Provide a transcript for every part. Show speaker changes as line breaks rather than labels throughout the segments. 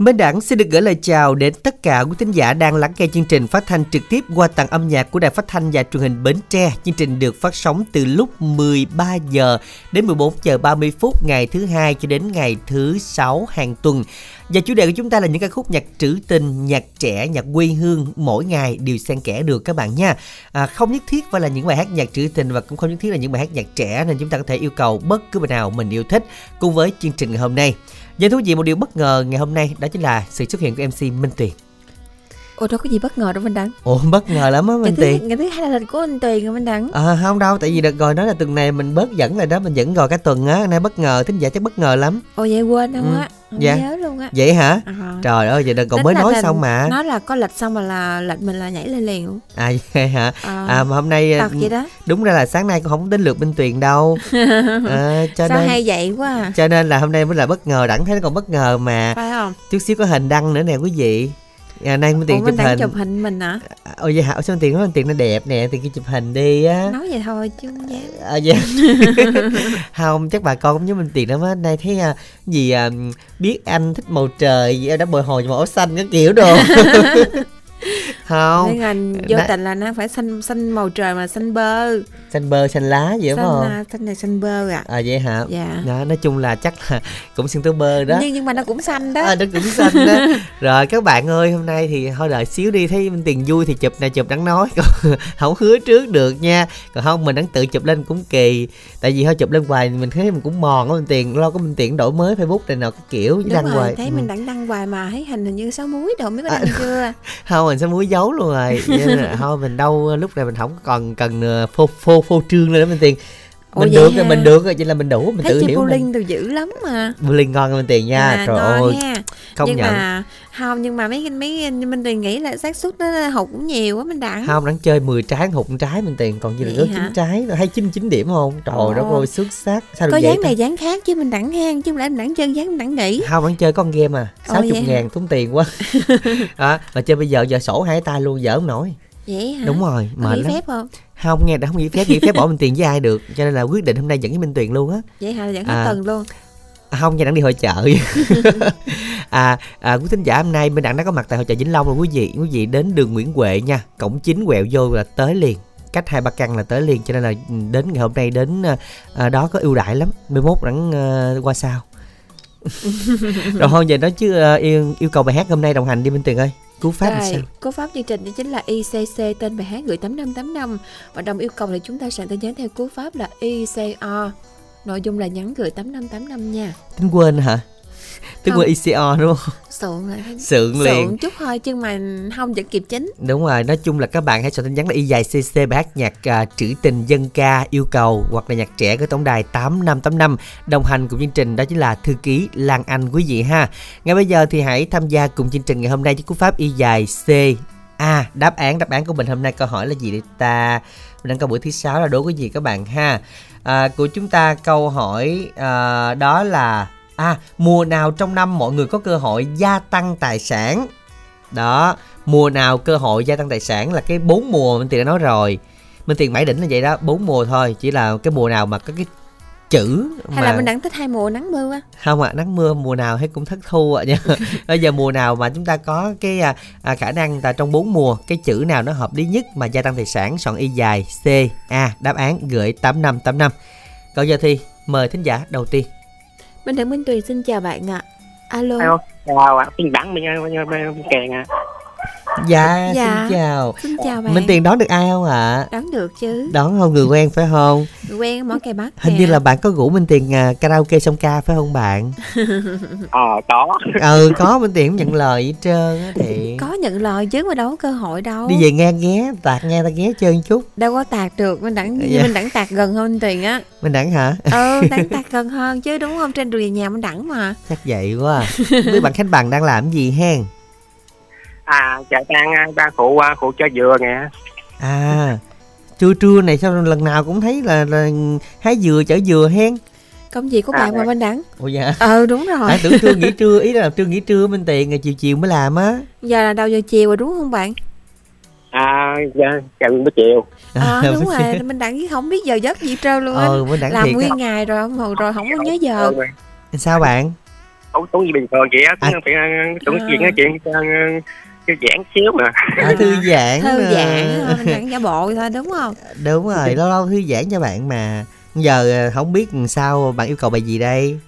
Minh Đẳng xin được gửi lời chào đến tất cả quý thính giả đang lắng nghe chương trình phát thanh trực tiếp qua tặng âm nhạc của Đài Phát thanh và Truyền hình Bến Tre. Chương trình được phát sóng từ lúc 13 giờ đến 14 giờ 30 phút ngày thứ hai cho đến ngày thứ sáu hàng tuần. Và chủ đề của chúng ta là những ca khúc nhạc trữ tình, nhạc trẻ, nhạc quê hương mỗi ngày đều xen kẽ được các bạn nha. À, không nhất thiết phải là những bài hát nhạc trữ tình và cũng không nhất thiết là những bài hát nhạc trẻ nên chúng ta có thể yêu cầu bất cứ bài nào mình yêu thích cùng với chương trình ngày hôm nay. Và thú vị một điều bất ngờ ngày hôm nay đó chính là sự xuất hiện của MC Minh Tuyền.
Ủa đâu có gì bất ngờ đâu Minh Đăng
Ồ bất ngờ lắm á Minh Tuyền
Ngày thứ hai là lịch của anh Tuyền rồi Minh Đăng
À không đâu tại vì đợt rồi nói là tuần này mình bớt dẫn rồi đó Mình dẫn rồi cả tuần á Nay bất ngờ thính giả chắc bất ngờ lắm.
Ồ vậy quên không
Ừ.
á Không
Dạ.
nhớ luôn á.
Vậy hả?
À.
Trời ơi vậy đợt còn
Tính
mới nói xong mà.
Nói là có lịch xong mà là lịch mình là nhảy lên liền. Luôn
À vậy hả?
À,
À mà hôm nay
Tật vậy đó.
Đúng ra là sáng nay cũng không đến lượt Minh Tuyền đâu. À, cho
Sao
nên
hay vậy quá à.
cho nên là hôm nay mới là bất ngờ đẳng thấy nó còn bất ngờ mà.
Phải không?
Chút xíu có hình đăng nữa nè quý vị à, nay Minh Tiền
mình
chụp hình.
chụp hình mình hả?
Ôi vậy hả sao Minh nói Minh Tiền nó đẹp nè thì kia chụp hình đi á.
Nói vậy thôi chứ không dám.
À, dạ. không chắc bà con cũng nhớ Minh Tiền lắm á. Nay thấy à, gì à, biết anh thích màu trời gì, đã bồi hồi màu áo xanh cái kiểu đồ không.
Nên anh vô
nãy-
tình là nó phải xanh xanh màu trời mà xanh bơ.
Xanh bơ xanh lá vậy
Xanh,
không?
à, xanh này xanh bơ à
à vậy hả?
Dạ.
Đó, nói chung là chắc là cũng xưng tố bơ đó.
Nhưng, nhưng mà nó cũng xanh đó.
À, nó cũng xanh đó. Rồi các bạn ơi hôm nay thì thôi đợi xíu đi thấy tiền vui thì chụp này chụp đáng nói. Còn không hứa trước được nha. Còn không mình đang tự chụp lên cũng kỳ. Tại vì thôi chụp lên hoài mình thấy mình cũng mòn á Minh tiền lo có Minh tiền đổi mới facebook này nào cái kiểu
Đúng
đăng
rồi,
hoài.
thấy
Ừ.
mình đang đăng hoài mà thấy hình hình như sáu muối đâu biết có
À.
chưa?
không mình sẽ muối giấu luôn rồi. Cho nên là thôi mình đâu lúc này mình không còn cần ờ, phô phô phô trương lên đó Minh tiền.
Ủa
mình được
hả?
mình được rồi chỉ là mình đủ mình
thấy
tự hiểu mình.
Pauline từ dữ lắm mà.
Bullying ngon Minh tiền nha.
À,
trời ơi
nha.
không
nhưng
nhận.
mà không nhưng mà mấy mấy minh tiền nghĩ là xác suất nó hụt cũng nhiều quá mình đặng.
Không đáng chơi 10 trái hụt trái mình tiền còn gì là rớt chín trái hay 99 điểm không? Trời
Ồ.
đất ơi xuất sắc. Sao
có dáng này dáng khác chứ mình đặng hen chứ không lẽ mình đặng chân dáng mình đặng nghĩ
không đáng chơi con game à
Ồ,
60
vậy hả?
ngàn tốn tiền quá. À, mà chơi bây giờ giờ sổ hai tay luôn dở không nổi.
Vậy hả?
Đúng rồi mệt
nghỉ
lắm.
phép không?
Không nghe đã không nghĩ phép nghĩ phép bỏ mình tiền với ai được cho nên là quyết định hôm nay dẫn với minh tuyền luôn á.
Vậy hả? Dẫn hết
À.
tuần luôn
à, không nha đang đi hội chợ. À, à quý thính giả hôm nay bên đặng đã có mặt tại hội chợ vĩnh long rồi. Quý vị quý vị đến đường nguyễn huệ nha. Cổng chính quẹo vô là tới liền. Cách hai ba căn là tới liền cho nên là ừ, đến ngày hôm nay đến à, đó có ưu đãi lắm. 11 đẳng à, qua sau rồi thôi giờ nói chứ à, yêu yêu cầu bài hát hôm nay đồng hành đi minh tuyền ơi. Cú pháp sao
Rồi, cú pháp chương trình đó chính là ICC tên bài hát gửi 8585 và đồng yêu cầu thì chúng ta soạn tin nhắn theo cú pháp là ICO nội dung là nhắn gửi 8585 nha.
Tính quên hả? Tính quên ECO đúng không?
Sượng là
sượng liền.
Sượng chút thôi chứ mà không vẫn kịp chính.
Đúng rồi, nói chung là các bạn hãy soạn tin nhắn là y dài CC bài hát nhạc à, trữ tình dân ca yêu cầu hoặc là nhạc trẻ của tổng đài 8585 đồng hành cùng chương trình đó chính là thư ký Lan Anh quý vị ha. Ngay bây giờ thì hãy tham gia cùng chương trình ngày hôm nay với cú pháp y dài C A. Đáp án đáp án của mình hôm nay câu hỏi là gì để ta mình đang câu buổi thứ sáu là đố cái gì các bạn ha? À, của chúng ta câu hỏi à, đó là à mùa nào trong năm mọi người có cơ hội gia tăng tài sản? Đó mùa nào cơ hội gia tăng tài sản là cái bốn mùa mình tiền đã nói rồi. Mình tiền mãi đỉnh là vậy đó bốn mùa thôi chỉ là cái mùa nào mà có cái chữ
hay là mình đang thích hai mùa nắng mưa á?
Không ạ nắng mưa mùa nào thấy cũng thất thu ạ nha. Bây giờ mùa nào mà chúng ta có cái à, à, khả năng là trong bốn mùa cái chữ nào nó hợp lý nhất mà gia tăng tài sản? Soạn y dài c a đáp án gửi tám năm tám năm. Câu giờ thi mời thính giả đầu tiên.
Minh Đặng Minh Tuyền xin chào bạn ạ. Alo.
Alo, chào ạ, mình đắng mình kèn à.
Dạ,
Dạ.
xin chào.
Xin chào bạn.
Minh tiền đón được ai không ạ?
Đoán được chứ.
Đón không? Người quen phải không?
Người quen món cây bắt
hình
nè.
như là bạn có rủ minh tiền à, karaoke song ca phải không bạn?
Ờ, có.
ừ có. Minh tiền cũng nhận lời hết trơn á thì.
Có nhận lời chứ mà đâu có cơ hội đâu.
Đi về nghe ghé tạt nghe ta ghé chơi một chút.
Đâu có tạc được. Minh Đặng
Dạ.
Minh Đặng tạc gần hơn Minh Tuyền á.
Minh đẳng hả?
Ừ Đặng tạc gần hơn chứ đúng không? Trên đường về nhà Minh Đặng mà.
Chắc vậy quá à. Không biết bạn khánh bằng đang làm gì hen
À, chạy đang đang phụ à, phụ cho dừa nè.
à trưa trưa này sao lần nào cũng thấy là, là hái dừa chở dừa hen
Công việc của
À,
bạn mà. Minh Đặng
ủa dạ
Ừ đúng rồi
à, tưởng trưa nghỉ trưa ý là trưa nghỉ trưa minh tiền rồi chiều chiều mới làm á
Giờ là đầu giờ chiều rồi đúng không bạn
à dạ, chào buổi chiều
Ờ đúng rồi, mình đặng không biết giờ giấc gì trơn luôn á.
ờ đẳng
Làm
thiệt
nguyên
á.
ngày rồi không rồi không có nhớ giờ.
sao bạn
Tú như bình thường vậy á,
À.
cũng phải cũng
À.
chuyện nói chuyện cái giãn xíu mà.
à, thư giãn
Thư giãn thôi, mình giả bộ thôi đúng không?
đúng rồi lâu lâu thư giãn cho bạn mà giờ ờ, không biết làm sao bạn yêu cầu bài gì đây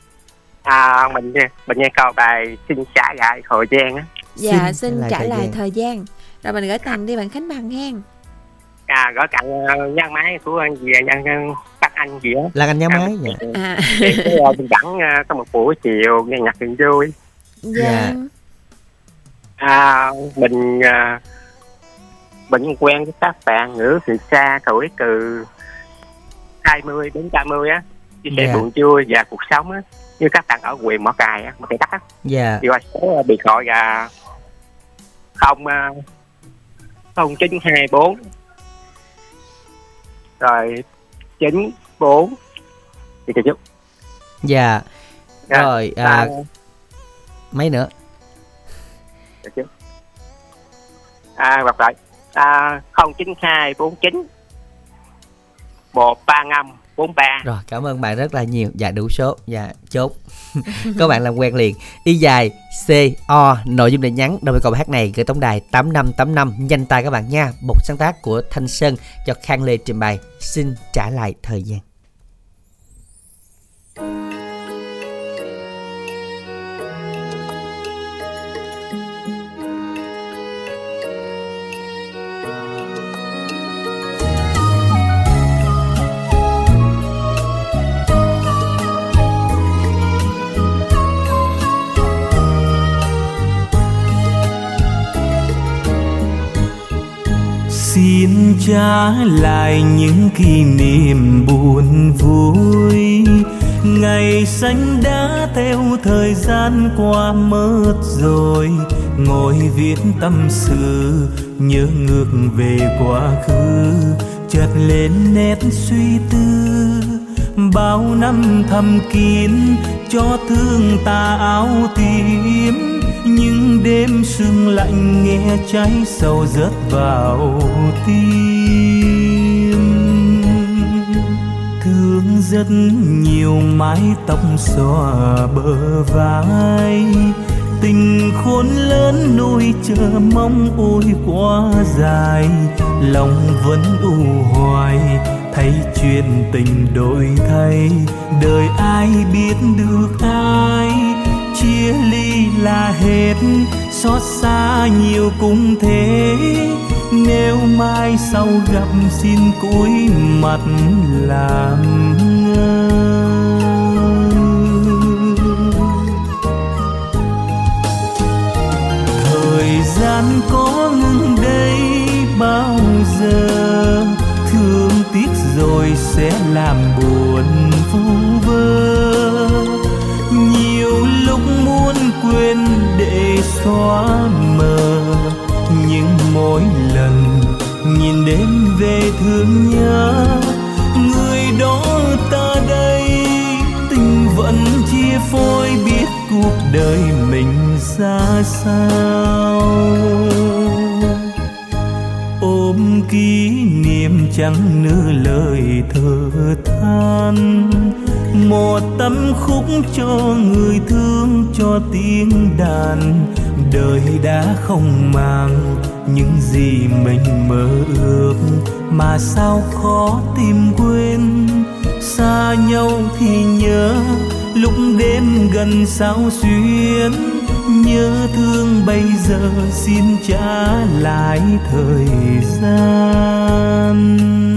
À mình mình nghe câu bài xin trả lại thời gian á.
Dạ
Xin
xin trả
thời
lại
gian.
thời gian. Rồi mình gửi tặng đi bạn Khánh Bằng hen.
À gõ cạnh ờ, nhang máy của anh gì anh bắt anh gì á.
lan anh nhớ máy dạ
À
Thì cái, ờ, mình dẫn có một buổi chiều nghe nhạc chuyện vui.
dạ.
Dạ.
À mình ờ, mình quen với các bạn ở từ xa tuổi từ 20 đến 30 á chia sẻ
Dạ.
buồn vui và cuộc sống á. Như các bạn ở huyện Mỏ Cày á, Mỏ Cày Bắc á.
Dạ.
Thì qua số điện thoại là không ờ, không chín hai bốn. Rồi chín bốn. Thì chú
dạ.
Dạ.
rồi à,
à,
mấy nữa
chào chứ? À gặp lại. À, không chín hai bốn chín. một ba năm bốn ba.
Rồi cảm ơn bạn rất là nhiều. Dạ đủ số. Dạ chốt. Các bạn làm quen liền. Y dài c o nội dung để nhắn đối với câu hát này gửi tổng đài tám năm tám năm. Nhanh tay các bạn nha. Một sáng tác của thanh sơn cho khang lê trình bày. Xin trả lại thời gian.
Trả lại những kỷ niệm buồn vui. Ngày xanh đã theo thời gian qua mất rồi. Ngồi viết tâm sự, nhớ ngược về quá khứ. Chợt lên nét suy tư, bao năm thầm kín, cho thương ta áo tím những đêm sương lạnh nghe cháy sâu rớt vào tim. Thương rất nhiều mái tóc xòa bờ vai. Tình khôn lớn nuôi chờ mong ôi quá dài. Lòng vẫn u hoài, thấy chuyện tình đổi thay. Đời ai biết được ai? Chia ly là hết, xót xa nhiều cũng thế. Nếu mai sau gặp xin cúi mặt làm ngơ. Thời gian có ngừng đây bao giờ, thương tiếc rồi sẽ làm buồn vu vơ. Xóa mờ. Nhưng mỗi lần nhìn đến về thương nhớ, người đó ta đây, tình vẫn chia phôi biết cuộc đời mình ra sao ôm kỷ niệm chẳng nửa lời thở than một tấm khúc cho người thương cho tiếng đàn đời đã không mang những gì mình mơ ước, mà sao khó tìm quên. Xa nhau thì nhớ, lúc đêm gần sao xuyên nhớ thương bây giờ xin trả lại thời gian.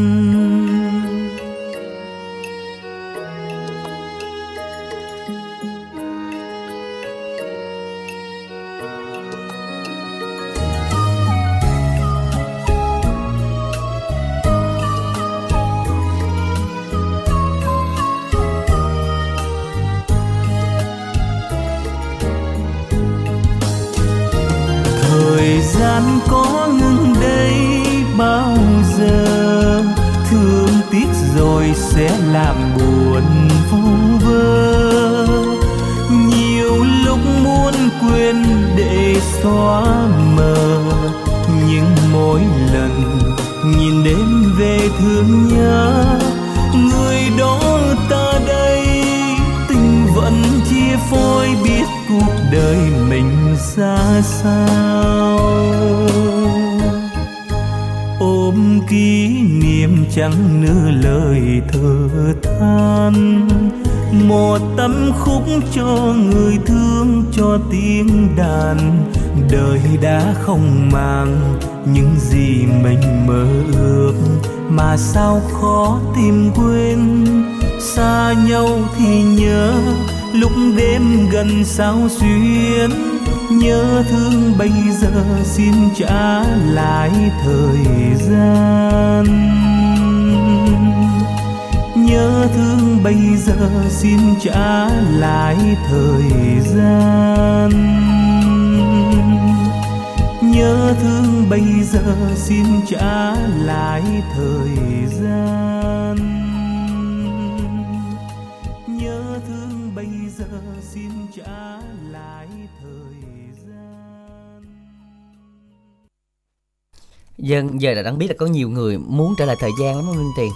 Không mang những gì mình mơ ước, mà sao khó tìm quên. Xa nhau thì nhớ, lúc đêm gần sao xuyên nhớ thương bây giờ xin trả lại thời gian. Nhớ thương bây giờ xin trả lại thời gian nhớ thương bây giờ xin trả lại thời gian. Nhớ thương bây giờ xin trả lại thời gian.
Dân, giờ đã đang biết là có nhiều người muốn trả lại thời gian lắm Minh Tiền?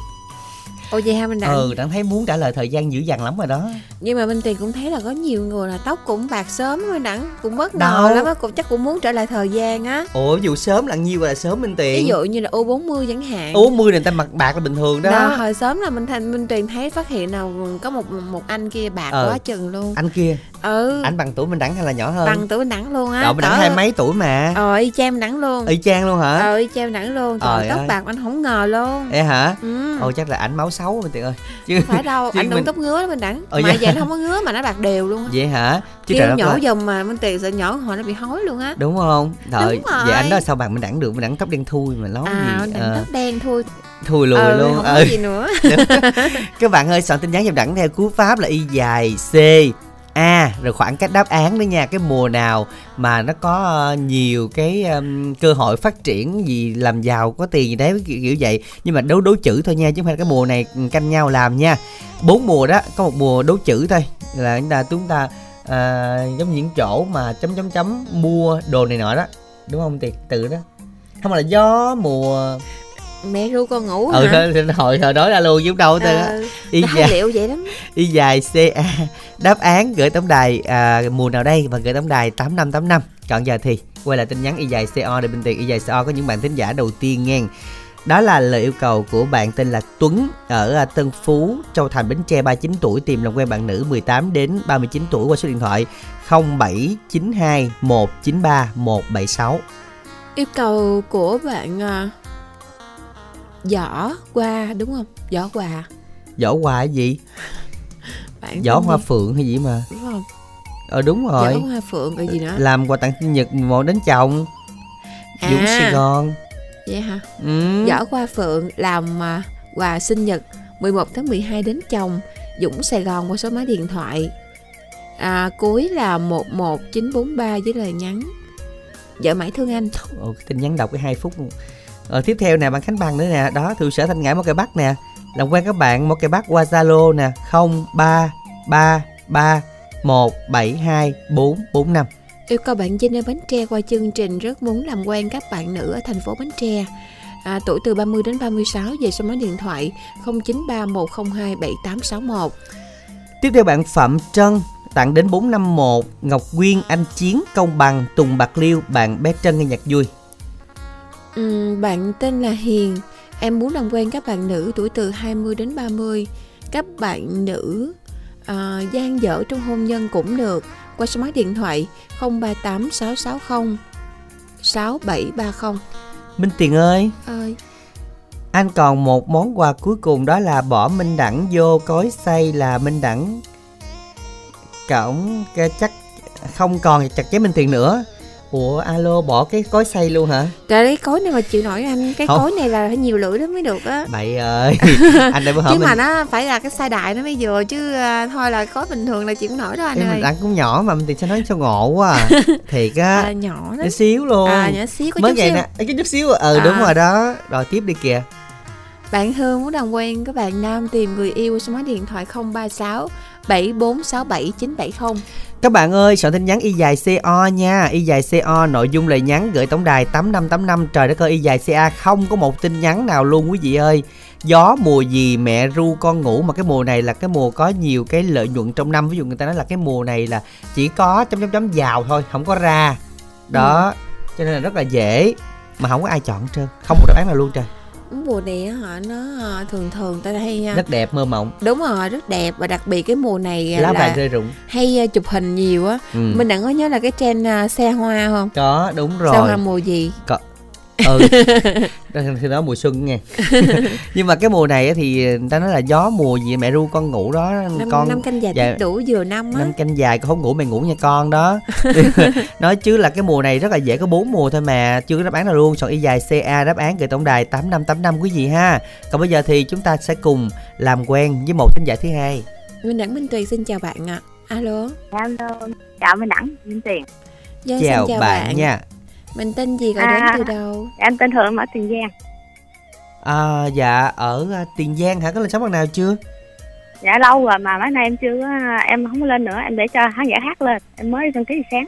Ồ vậy ha Minh Đặng
Ừ đang thấy muốn trả lời thời gian dữ dằn lắm rồi đó.
Nhưng mà Minh Tiền cũng thấy là có nhiều người là tóc cũng bạc sớm Minh Đặng Cũng bất
Đâu.
ngờ lắm á Cũng chắc cũng muốn trở lại thời gian á.
Ủa ví dụ sớm là nhiêu là sớm Minh
Ví
Tiền
dụ như là U40 chẳng hạn.
Mươi này người ta mặc bạc là bình thường đó,
đó hồi sớm là minh thành minh tuyền thấy phát hiện nào có một một anh kia bạc
Ờ.
quá chừng luôn.
Anh kia
ừ.
Anh bằng tuổi Minh Đẳng hay là nhỏ hơn?
Bằng tuổi minh đẳng luôn á.
Cậu Minh Đẳng hai mấy tuổi mà?
Ờ y chang đẳng luôn.
Y chang luôn hả?
Ờ y chang đẳng luôn. Trời
Trời
tóc
ơi.
bạc anh không ngờ luôn.
Ê hả?
Ừ.
Ồ chắc là ảnh máu xấu Minh Tiền ơi. Chứ
không phải đâu
chứ
anh đừng
mình-
tóc ngứa đó minh đẳng.
Ờ,
mà
dạ.
vậy nó không có ngứa mà nó bạc đều luôn á.
Vậy hả? Chứ đất
nhỏ dùm mà minh tiền sợ nhỏ hồi nó bị hói luôn á.
Đúng không? Trời
Đúng rồi.
Vậy anh đó sao bằng Minh Đẳng được? Minh Đẳng tóc đen thui mà lón
à
gì?
Đừng
Ờ,
tóc đen
Thui. Lùi
ờ,
luôn
không
Ừ.
có gì nữa.
Các bạn ơi soạn tin nhắn dùm đẳng theo cú pháp là y dài C A rồi khoảng cách đáp án nữa nha cái mùa nào mà nó có ờ, nhiều cái um, cơ hội phát triển gì làm giàu có tiền gì đấy kiểu, kiểu vậy. Nhưng mà đấu đấu chữ thôi nha chứ không phải cái mùa này canh nhau làm nha. Bốn mùa đó có một mùa đấu chữ thôi là chúng ta chúng ta à, giống những chỗ mà chấm chấm chấm mua đồ này nọ đó. Đúng không? Tiệt từ đó. Không là gió mùa
mẹ ru con ngủ
ừ
hả?
thôi, hồi hồi nói ra luôn chứ đâu tới
ờ,
y dài
liệu vậy lắm
y dài ca đáp án gửi tổng đài à, mùa nào đây và gửi tổng đài tám năm tám năm. Còn giờ thì quay lại tin nhắn y dài co để bình tiền y dài co có những bạn thính giả đầu tiên nghe đó là lời yêu cầu của bạn tên là Tuấn ở à, Tân Phú, Châu Thành, Bến Tre 39 tuổi tìm làm quen bạn nữ 18 đến 39 tuổi qua số điện thoại 0792 193 176.
yêu cầu của bạn à, giỏ qua đúng không giỏ quà
Võ hoa cái gì?
bạn tên
hoa
gì?
phượng hay gì mà?
đúng không
Ờ đúng
giỏ
rồi.
hoa phượng rồi gì nữa
Làm quà tặng sinh nhật một đến chồng. Dũng Sài Gòn.
vậy hả
Ừ.
giỏ qua phượng làm à, quà sinh nhật 11 tháng 12 đến chồng Dũng Sài Gòn qua số máy điện thoại à, cuối là 11943 với lời nhắn vợ mãi thương anh
Ồ, tin nhắn đọc cái hai phút luôn. Ờ, tiếp theo nè bạn Khánh Bằng nữa nè. Đó trụ sở Thanh Ngãi một cây Bắc nè. Làm quen các bạn một cây Bắc qua Zalo nè. không ba ba ba một bảy hai bốn bốn năm.
Yêu cầu bạn Vinh ở Bến Tre qua chương trình rất muốn làm quen các bạn nữ ở thành phố Bến Tre. À, tuổi từ 30 đến 36 về số máy điện thoại 0931027861.
tiếp theo bạn Phạm Trân tặng đến 451 Ngọc Quyên Anh Chiến Công Bằng Tùng Bạc Liêu bạn bé Trân nghe nhạc vui
Ừm, bạn tên là Hiền. Em muốn làm quen các bạn nữ tuổi từ 20 đến 30. Các bạn nữ à, gian dở trong hôn nhân cũng được. Qua số máy điện thoại 038660 6730.
Minh Tiền ơi
Ơi,
anh còn một món quà cuối cùng đó là bỏ Minh Đẳng vô cối xay là Minh Đẳng cổng chắc không còn chặt chém Minh Tiền nữa Ủa alo bỏ cái cối xay luôn hả?
trời cái cối này mà chịu nổi anh. Cái
Không.
cối này là phải nhiều lưỡi lắm mới được á.
Bậy ơi Anh đây bữa
chứ
hổm
mà
mình
nó phải là cái size đại nó mới vừa chứ à, thôi là có bình thường là chịu nổi đâu anh
Em
ơi
mình ăn cũng nhỏ mà mình tiền sao nói sao ngộ quá à. Thiệt á
à, nhỏ lắm
Nhỏ xíu luôn
à nhỏ xíu có
Mới
chút xíu
nè cái chút xíu Ừ
À.
đúng rồi đó Rồi tiếp đi kìa
Bạn Hương muốn làm quen các bạn nam tìm người yêu số máy điện thoại 036 7467 970.
Các bạn ơi, soạn tin nhắn y dài CO nha, y dài CO nội dung lời nhắn gửi tổng đài 8585 trời đất ơi y dài CA không có một tin nhắn nào luôn quý vị ơi. Gió mùa gì mẹ ru con ngủ. Mà cái mùa này là cái mùa có nhiều cái lợi nhuận trong năm. Ví dụ người ta nói là cái mùa này là chỉ có chấm chấm chấm vào thôi không có ra. Đó cho nên là rất là dễ. Mà không có ai chọn hết trơn. Không một đáp án nào luôn trời
mùa này họ nó à, thường thường ta hay à,
rất đẹp mơ mộng.
Đúng rồi rất đẹp và đặc biệt cái mùa này à,
lá
là
vàng rơi rụng.
hay chụp hình nhiều á.
Ừ.
mình đang có nhớ là cái trend xe hoa không?
Có đúng
xe hoa
rồi
mùa gì
ừ. Thì đó mùa xuân nghe nhưng mà cái mùa này á thì người ta nói là gió mùa gì mẹ ru con ngủ đó.
Năm,
con
năm canh dài
dạ.
đủ vừa năm á.
Năm canh dài con không ngủ mày ngủ nha con đó. Nói chứ là cái mùa này rất là dễ có bốn mùa thôi mà chưa có đáp án nào luôn. Chọn y dài ca đáp án gửi tổng đài tám năm tám năm quý vị ha. Còn bây giờ thì chúng ta sẽ cùng làm quen với một thính giả thứ hai.
Minh Đẳng Minh Tuyền xin chào bạn ạ. Alo.
Alo, chào Minh Đẳng, Minh Tiền.
Dân
chào,
chào
bạn,
bạn.
nha
mình tên gì gọi
À.
đến từ đâu
Em tên Hương ở Tiền Giang.
à, dạ ở à, tiền giang hả có lên sóng lần nào chưa
Dạ lâu rồi mà mấy nay em chưa có- em không có lên nữa, em để cho khán giả hát lên. Em mới đăng ký sáng.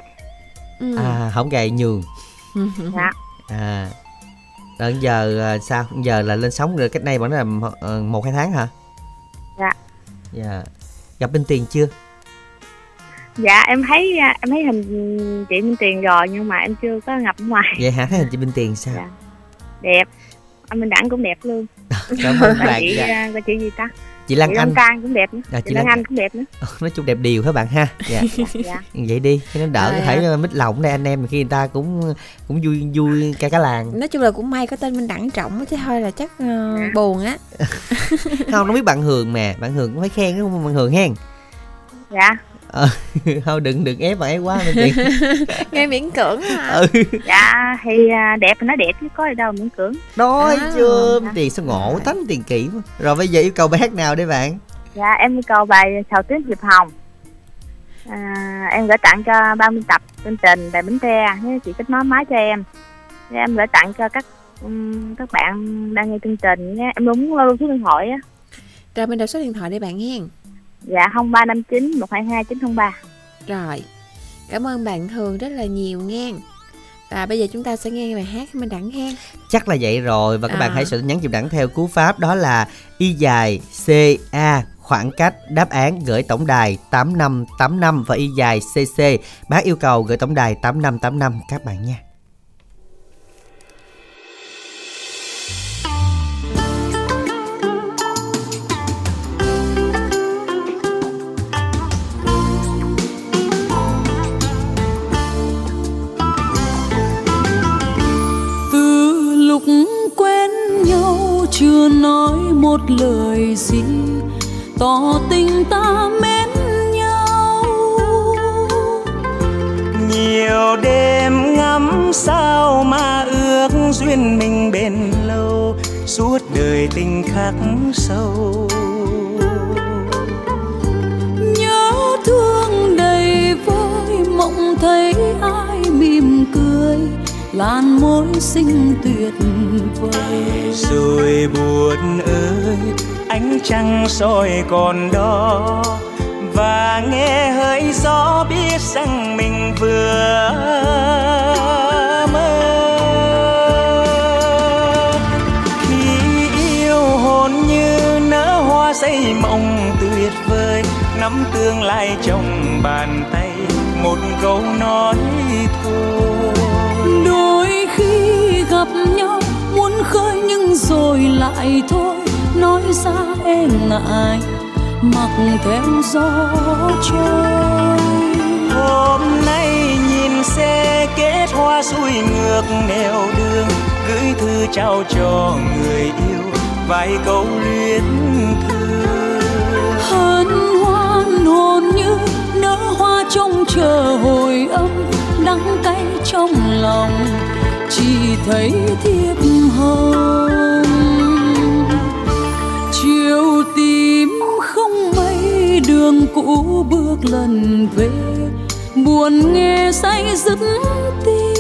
ừ.
à không gầy nhường
Dạ.
à Rồi giờ à, sao giờ là lên sóng rồi cách đây vẫn là một- ờ, một hai tháng hả
Dạ.
dạ gặp bên tiền chưa
Dạ em thấy em thấy hình chị Minh Tiền rồi nhưng mà em chưa có ngập ngoài.
vậy hả thấy hình chị bên tiền sao
Dạ. Đẹp. Anh Minh Đẳng cũng đẹp luôn.
cảm ơn
Và
bạn
chị
dạ.
à, gọi chị gì ta?
chị Lan
chị
Anh
Can cũng đẹp nữa.
À,
chị,
chị
Lan
Lan-
Anh cũng đẹp nữa.
nói chung đẹp điều hả bạn ha dạ
dạ.
vậy đi cho nó đỡ
À.
có thể ờ, mít lòng đây anh em khi người ta cũng cũng vui vui cả cả làng
nói chung là cũng may có tên Minh Đẳng trọng á, chứ thôi là chắc ờ,
Dạ.
buồn á
không nó biết bạn hường mà bạn hường cũng phải khen đúng không bạn hường hen
Dạ.
thôi đừng đừng ép bạn ấy quá bên tiền
nghe miễn cưỡng hả
ừ.
Dạ thì à, đẹp thì nó đẹp chứ có gì đâu miễn cưỡng.
nói
À.
chưa bên tiền sao ngộ tánh tiền kỹ quá. Rồi bây giờ yêu cầu bài hát nào đấy bạn?
Dạ em yêu cầu bài Sầu Tuyết Diệp Hồng. À, Em gửi tặng cho 30 tập chương trình Đài Bến Tre Nếu chị kết nối máy cho em. Dạ, Em gửi tặng cho các các bạn đang nghe chương trình nha. Em muốn lưu số điện thoại á.
Rồi mình đọc số điện thoại để bạn nghe
Dạ 0359 122 903
rồi cảm ơn bạn Thường rất là nhiều nghe và bây giờ chúng ta sẽ nghe bài hát Minh Đẳng hen
chắc là vậy rồi và các bạn
À.
hãy soạn tin nhắn chụp đẳng theo cú pháp đó là y dài ca khoảng cách đáp án gửi tổng đài 8585 và y dài cc bác yêu cầu gửi tổng đài 8585 các bạn nha
chưa nói một lời gì. Tỏ tình ta mến nhau.
Nhiều đêm ngắm sao mà ước duyên mình bền lâu suốt đời tình khắc sâu.
Nhớ thương đầy vơi mộng thấy ai mỉm cười làn môi xinh tuyệt vời.
Rồi buồn ơi, ánh trăng soi còn đó. Và nghe hơi gió biết rằng mình vừa mơ. Khi yêu hồn như nở hoa say mộng tuyệt vời, nắm tương lai trong bàn tay một câu nói thôi
gặp nhau muốn khơi nhưng rồi lại thôi. Nói ra e ngại mặc theo gió trôi.
Hôm nay nhìn xe kết hoa xuôi ngược nẻo đường gửi thư trao cho người yêu vài câu luyến thương.
Hân hoan hồn như nở hoa trông chờ hồi âm đắng cay trong lòng, chỉ thấy thiệp hồng. Chiều tím không mây, đường cũ bước lần về. Buồn nghe say dứt tim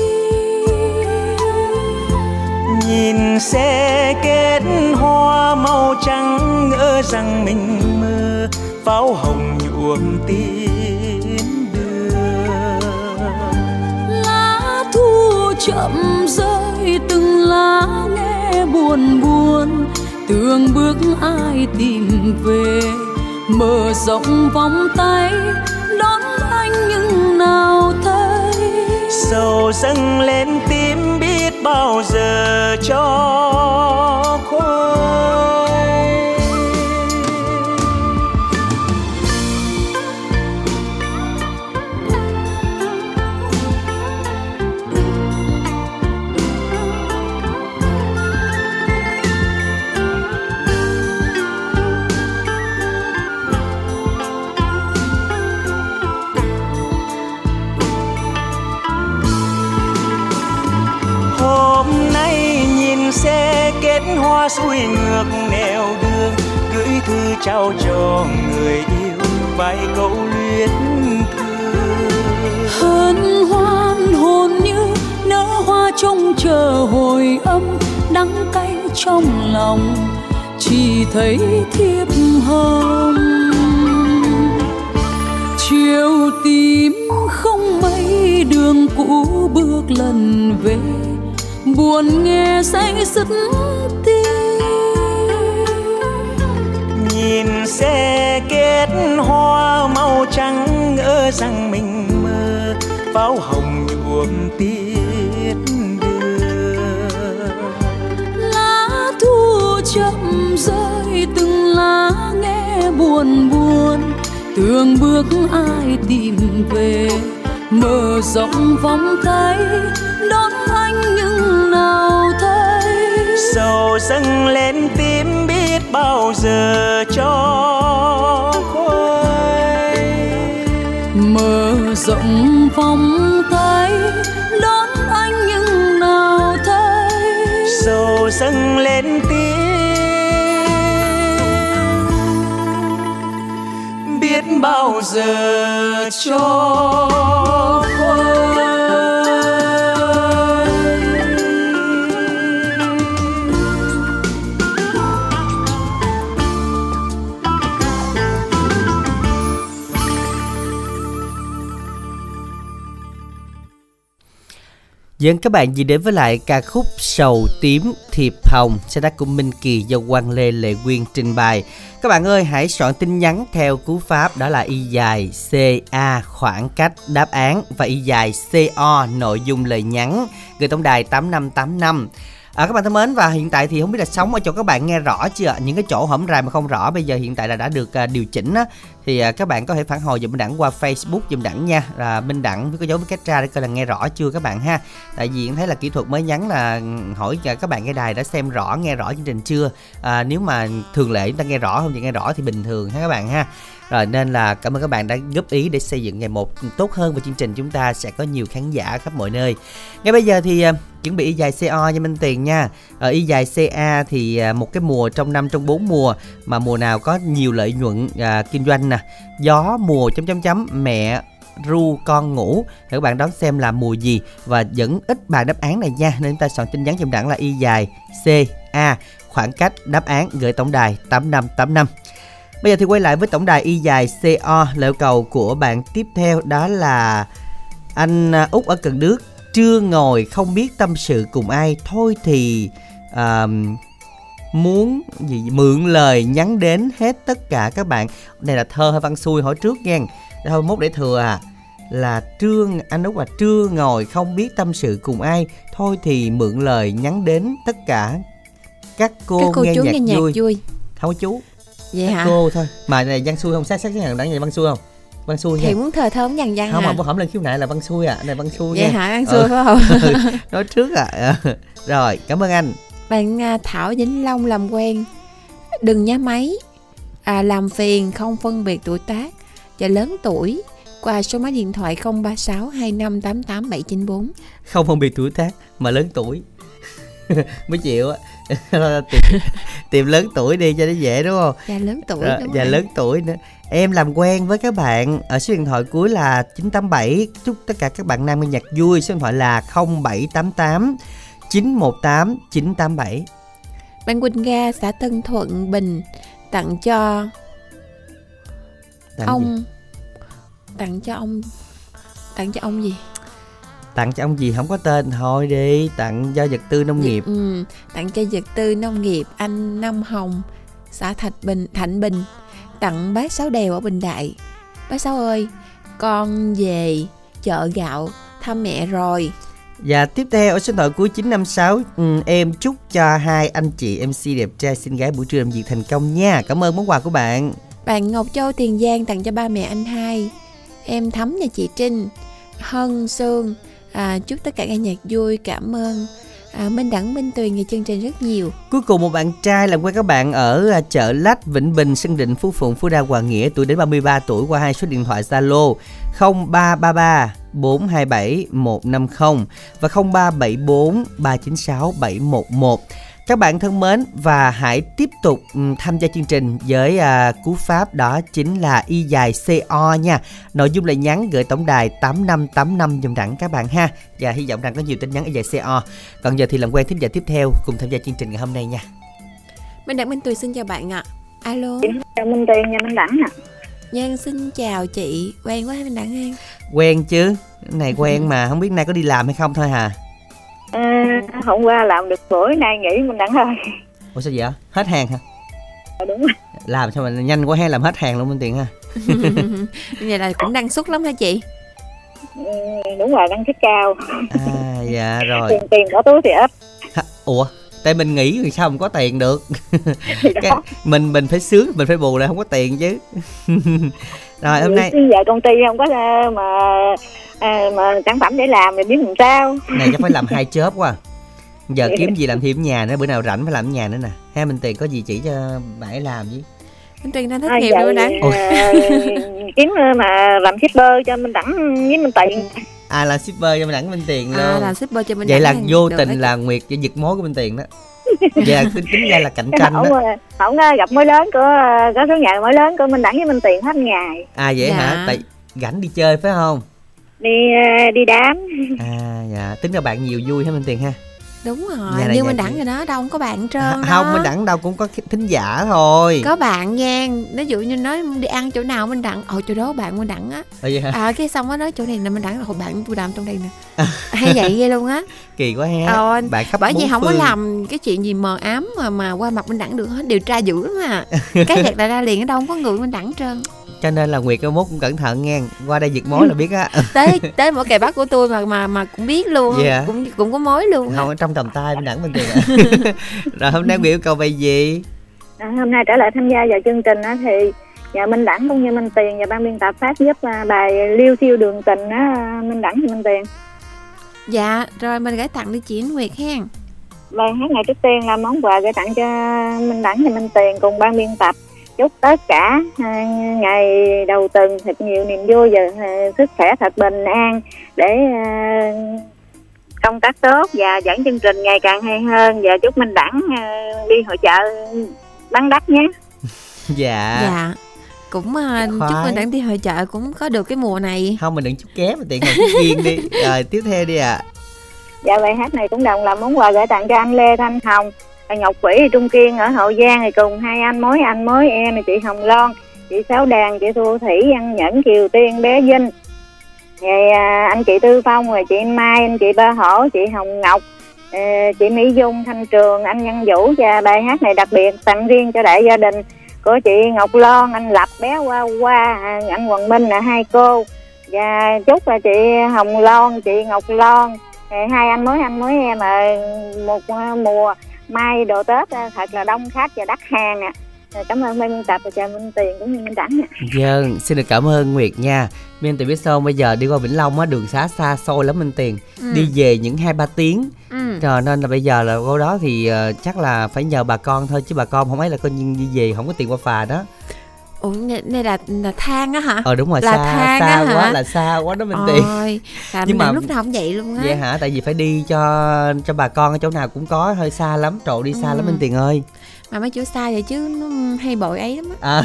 nhìn xe kết hoa màu trắng, ngỡ rằng mình mơ. Pháo hồng nhuộm
tim. Chậm rơi, từng lá nghe buồn buồn. Tương bước ai tìm về, mở rộng vòng tay, đón anh nhưng nào thấy.
Sầu dâng lên tim biết bao giờ cho. Xuôi ngược nẻo đường, gửi thư trao cho người yêu vài câu luyến thương.
Hân hoan hồn như nở hoa trông chờ hồi âm, đắng cay trong lòng, chỉ thấy thiếp hồng. Chiều tím không mấy đường cũ bước lần về, buồn nghe say sứt
nhìn xe kết hoa màu trắng ngỡ rằng mình mơ pháo hồng nhuộm tiết đưa.
Lá thu chậm rơi từng lá nghe buồn buồn. Tưởng bước ai tìm về mở rộng vòng tay. Đón anh nhưng nào thấy?
Sầu dâng lên tim bao giờ cho khuây.
Mở rộng vòng tay đón anh nhưng nào thấy.
Sầu dâng lên tim. Biết bao giờ cho
dẫn các bạn gì đến với lại ca khúc Sầu Tím Thiệp Hồng. Sẽ tác của Minh Kỳ do Quang Lê, Lệ Quyên trình bày. Các bạn ơi, hãy soạn tin nhắn theo cú pháp đó là y dài CA khoảng cách đáp án Và y dài CO nội dung lời nhắn. Gửi tổng đài 8585 À, các bạn thân mến và hiện tại thì không biết là sống ở chỗ các bạn nghe rõ chưa ạ? Những cái chỗ hổm rài mà không rõ bây giờ hiện tại là đã được à, điều chỉnh á. Thì à, các bạn có thể phản hồi giùm Minh Đẳng qua Facebook giùm Đẳng nha. Là Minh Đẳng với cái dấu với cách ra để coi là nghe rõ chưa các bạn ha. Tại vì thấy là kỹ thuật mới nhắn là hỏi à, các bạn nghe đài đã xem rõ nghe rõ chương trình chưa? À, nếu mà thường lệ chúng ta nghe rõ không thì nghe rõ thì bình thường ha các bạn ha rồi nên là cảm ơn các bạn đã góp ý để xây dựng ngày một tốt hơn và chương trình chúng ta sẽ có nhiều khán giả khắp mọi nơi. Ngay bây giờ thì à, chuẩn bị y dài CO cho Minh Tiền nha. Ở y dài CA thì à, một cái mùa trong năm trong bốn mùa mà mùa nào có nhiều lợi nhuận à, kinh doanh nè. Gió mùa chấm chấm chấm mẹ ru con ngủ. Thì các bạn đón xem là mùa gì và vẫn ít bài đáp án này nha. Nên chúng ta soạn tin nhắn trong đẳng là y dài C A khoảng cách đáp án gửi tổng đài 8585 Bây giờ thì quay lại với tổng đài y dài CO lời yêu cầu của bạn tiếp theo đó là anh à, Út ở Cần Đước trưa ngồi không biết tâm sự cùng ai thôi thì à, muốn gì mượn lời nhắn đến hết tất cả các bạn. Này là thơ hay văn xuôi hỏi trước nha thôi mốt để thừa à là trưa anh út là trưa ngồi không biết tâm sự cùng ai thôi thì mượn lời nhắn đến tất cả các cô,
các cô
nghe,
chú
nhạc
nghe nhạc
vui.
vui.
Không chú
vậy hả?
cô thôi. Mà này văn xuôi không sát sát cái đẳng này văn xuôi không? Văn xuôi
thì
nha
muốn thờ thơ nhằn văn
không
à?
mà không lên khiếu nại là văn xuôi à. Này văn xuôi
vậy
nha.
hả ăn
Ừ.
xui phải không?
Nói trước à. Rồi cảm ơn anh.
Bạn à, Thảo Vĩnh Long làm quen. Đừng nhá máy. À, làm phiền không phân biệt tuổi tác. Và lớn tuổi. Qua số máy điện thoại 036 2588 794
không phân biệt tuổi tác mà lớn tuổi mới chịu á tìm, tìm lớn tuổi đi cho nó dễ đúng không
và lớn tuổi
Rồi,
đúng không?
lớn tuổi nữa em làm quen với các bạn ở số điện thoại cuối là 987 chúc tất cả các bạn nam nghe nhạc vui số điện thoại là 0788 918 987
Bạn Quỳnh Ga xã Tân Thuận Bình tặng cho
Tặng
ông
gì?
tặng cho ông tặng cho ông gì?
Tặng cho ông gì không có tên thôi đi Tặng cho vật tư nông nghiệp
Ừ, tặng cho vật tư nông nghiệp anh Năm Hồng xã Thạch Bình Thạnh Bình tặng bác Sáu Đèo ở Bình Đại. Bác Sáu ơi, con về chợ gạo thăm mẹ rồi.
Và tiếp theo ở số thoại cuối 956 ừ, Em chúc cho hai anh chị MC đẹp trai xinh gái buổi trưa làm việc thành công nha Cảm ơn món quà của bạn
Bạn Ngọc Châu Tiền Giang tặng cho ba mẹ anh hai. Em Thắm và chị Trinh, Hân Sương à, chúc tất cả nghe nhạc vui, cảm ơn à, Minh Đẳng Minh Tuyền nghe chương trình rất nhiều.
Cuối cùng một bạn trai làm quen các bạn ở à, chợ Lách, Vĩnh Bình, Sơn Định, Phú Phụng, Phú Đa, Hòa Nghĩa tuổi đến 33 tuổi qua hai số điện thoại Zalo 0333 427 150 và 0374 396 711. Các bạn thân mến và hãy tiếp tục ừm, tham gia chương trình với à, cú pháp đó chính là y dài CO nha. Nội dung là nhắn gửi tổng đài 8585 dùm đẳng các bạn ha. Và hy vọng rằng có nhiều tin nhắn y dài CO. Còn giờ thì làm quen thính giả tiếp theo cùng tham gia chương trình ngày hôm nay nha.
Minh Đẳng Minh Tuyền xin chào bạn ạ. Alo.
chào Minh Tuyền nha Minh Đẳng nè
Giang xin chào chị. Quen quá Minh Đẳng hen?
Quen chứ, này quen mà không biết nay có đi làm hay không thôi hà.
à, hôm qua làm được buổi nay nghỉ Minh Đẳng ơi
Ủa sao vậy? Hết hàng hả?
Ờ, đúng rồi
Làm sao mà nhanh quá hay làm hết hàng luôn bên tiền ha.
Vậy là cũng năng suất lắm hả chị?
ừ, đúng rồi đăng ký cao
À dạ rồi.
tiền tiền bỏ túi thì ít
Ủa, tại mình nghĩ thì sao mình có tiền được? Cái, mình mình phải sướng, mình phải bù lại không có tiền chứ. rồi hôm nay
giờ công ty không có ờ, mà à, mà sản phẩm để làm thì biết làm sao
này chắc phải làm hai chớp quá. Giờ kiếm gì làm thêm ở nhà nữa, bữa nào rảnh phải làm ở nhà nữa nè. Ha Minh Tiền có gì chỉ cho bạn ấy làm chứ.
Minh Tuyền đang thất
Thôi
nghiệp rồi Minh Đẳng.
ờ, kiếm ờ, mà làm shipper cho Minh Đẳng với Minh Tiền
À là shipper cho mình đẳng Minh Tiền luôn.
À, làm shipper cho Minh
Vậy
Đẳng
là vô tình là Nguyệt cho giật mối của Minh Tiền đó. Là tính, tính ra là cạnh tranh đó.
ờ, không ờ, gặp mối lớn của ờ, có số nhà mối lớn của Minh Đẳng với Minh Tiền hết ngày
À vậy
Dạ.
hả? Tại rảnh đi chơi phải không?
đi ờ, đi đám
À dạ, tính ra bạn nhiều vui hả Minh Tiền ha?
Đúng rồi,
Nhà này
như
nhà
Minh
kia.
Đẳng rồi đó, đâu không có bạn trơn
À,
đó.
không, Minh Đẳng đâu cũng có thính giả thôi.
Có bạn nha, ví dụ như nói đi ăn chỗ nào Minh Đẳng, ồ chỗ đó bạn Minh Đẳng á.
Ờ, vậy?
À cái xong á nói chỗ này là Minh Đẳng là hồi bạn tôi làm trong đây nè. Hay vậy ghê luôn á.
Kỳ quá ha.
Ờ,
bạn khắp
Bởi vì không có làm cái chuyện gì mờ ám mà mà qua mặt Minh Đẳng được hết, điều tra dữ lắm à. cái đẹp là ra liền ở đâu không có người Minh Đẳng trơn.
Cho nên là Nguyệt cái mốt cũng cẩn thận nha. Qua đây giật mối là biết á.
Tới tới mỗi kề bắt của tôi mà mà mà cũng biết luôn,
Dạ.
cũng cũng có mối luôn.
không ở trong tầm tay Minh Đẳng Minh Tiền ạ. Rồi hôm nay biểu cầu bài gì?
À, hôm nay trở lại tham gia vào chương trình á, thì nhà Minh Đẳng cũng như Minh Tiền và ban biên tập phát giúp à, bài liêu siêu đường tình á, Minh Đẳng và Minh Tiền
Dạ, rồi mình gửi tặng đi chị Nguyệt hen.
bài hát này trước tiên là món quà gửi tặng cho Minh Đẳng và Minh Tiền cùng ban biên tập chúc tất cả à, ngày đầu tuần thật nhiều niềm vui và à, sức khỏe thật bình an để công tác tốt và dẫn chương trình ngày càng hay hơn và chúc Minh Đẳng à, đi hội chợ bán đắt nhé
Dạ.
Dạ. Cũng uh, chúc mình đặng đi hội chợ cũng có được cái mùa này.
Không mình đừng chút kém mà Tiền ngồi chút riêng đi. Rồi tiếp theo đi ạ.
Dạ bài hát này cũng đồng là món quà gửi tặng cho anh Lê Thanh Hồng và Ngọc Quỷ Trung Kiên ở Hậu Giang thì cùng hai anh mối anh mối em chị Hồng Loan chị Sáu Đàn chị Thu Thủy Văn Nhẫn Kiều Tiên bé Vinh rồi à, anh chị Tư Phong rồi chị Mai anh chị Ba Hổ chị Hồng Ngọc ờ, chị Mỹ Dung Thanh Trường anh Nhân Vũ và bài hát này đặc biệt tặng riêng cho đại gia đình của chị Ngọc Loan anh Lập bé Hoa Hoa anh Hoàng Minh là hai cô và chúc là chị Hồng Loan chị Ngọc Loan hai anh mới anh mới em ờ, một ờ, mùa mai đồ tết thật là đông khách và đắt hàng ạ à. cảm ơn ban biên tập và chào minh tiền cũng như minh đẳng ạ
Vâng, xin được cảm ơn Nguyệt nha. Minh Tiền biết sao bây giờ đi qua Vĩnh Long á đường xá xa xôi lắm Minh Tiền.
Ừ.
Đi về những hai ba tiếng.
Ừ.
Cho nên là bây giờ là cô đó thì ờ, chắc là phải nhờ bà con thôi chứ bà con không ấy là coi như đi về không có tiền qua phà đó.
Ủa này là là than á hả?
Ờ đúng rồi
Là
xa
than
xa
á
quá
hả?
là xa quá đó Minh Tiền.
Là
Nhưng mà-
lúc nào cũng vậy luôn á.
Vậy hả? Tại vì phải đi cho cho bà con ở chỗ nào cũng có hơi xa lắm, trộn đi xa lắm
Ừ.
Minh Tiền ơi.
Mà mấy chỗ xa vậy chứ nó hay bội ấy lắm á.
À,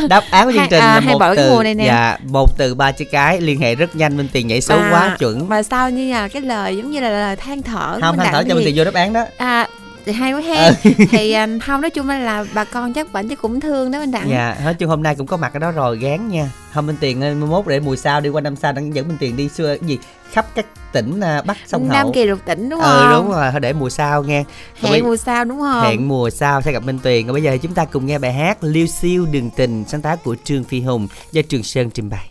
đáp án của chương trình
à,
là
hay
một
cái
từ
mùa này nè.
dạ một từ ba chữ cái liên hệ rất nhanh minh tiền nhảy số
À,
quá chuẩn.
mà sao như là cái lời giống như là lời than thở
không than thở cho minh tiền vô đáp án đó.
À thì hay quá
Ừ.
ha thì à, không nói chung là bà con chắc bệnh chắc cũng thương đó anh đặng.
Dạ nói chung hôm nay cũng có mặt ở đó rồi gán nha. Không minh tiền mai mốt để mùa sau đi qua năm sau đang dẫn minh tiền đi xưa gì khắp các tỉnh à, bắc sông
Nam
hậu.
Kỳ lục tỉnh đúng không?
ừ đúng rồi để mùa sau nghe. Còn bây-
hẹn mùa sau đúng không?
Hẹn mùa sau sẽ gặp minh tuyền còn bây giờ chúng ta cùng nghe bài hát liêu siêu đường tình sáng tác của trương phi hùng do trường sơn trình bày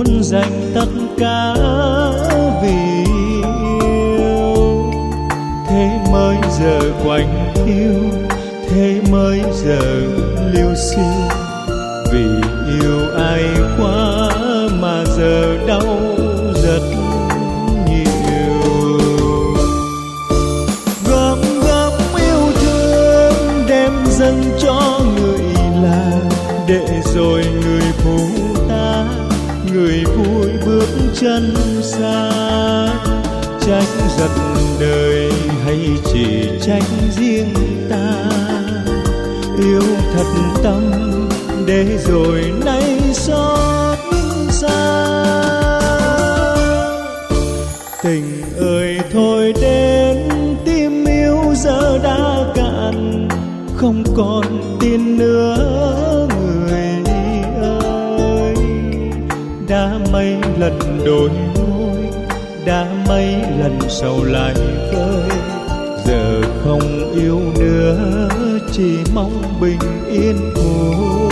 muốn dành tất cả vì yêu. Thế mới giờ quạnh yêu thế mới giờ liêu xiêu trách đời hay chỉ trách riêng ta? Yêu thật tâm để rồi nay xót xa tình ơi, thôi đến tim yêu giờ đã cạn, không còn tin nữa người ơi. Đã mấy lần đổi lần sau lại vơi. Giờ không yêu nữa chỉ mong bình yên cuối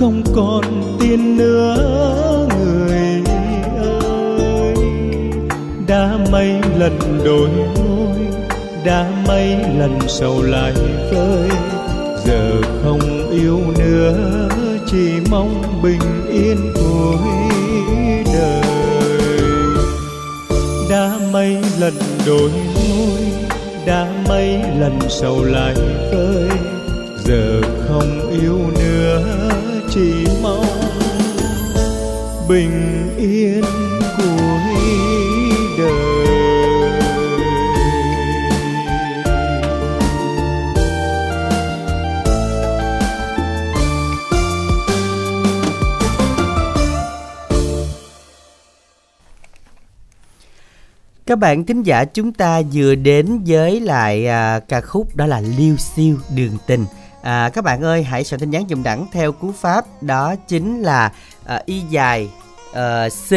không còn tin nữa, người ơi. Đã mấy lần đổi môi đã mấy lần sầu lại vơi. Giờ không yêu nữa, chỉ mong bình yên cuối đời. Đã mấy lần đổi môi đã mấy lần sầu lại vơi. Giờ không yêu nữa chỉ mong bình yên cuối đời
Các bạn thính giả chúng ta vừa đến với lại à, ca khúc đó là Liêu Siêu Đường Tình. À, các bạn ơi hãy soạn tin nhắn dùng đẳng theo cú pháp đó chính là à, y dài à, C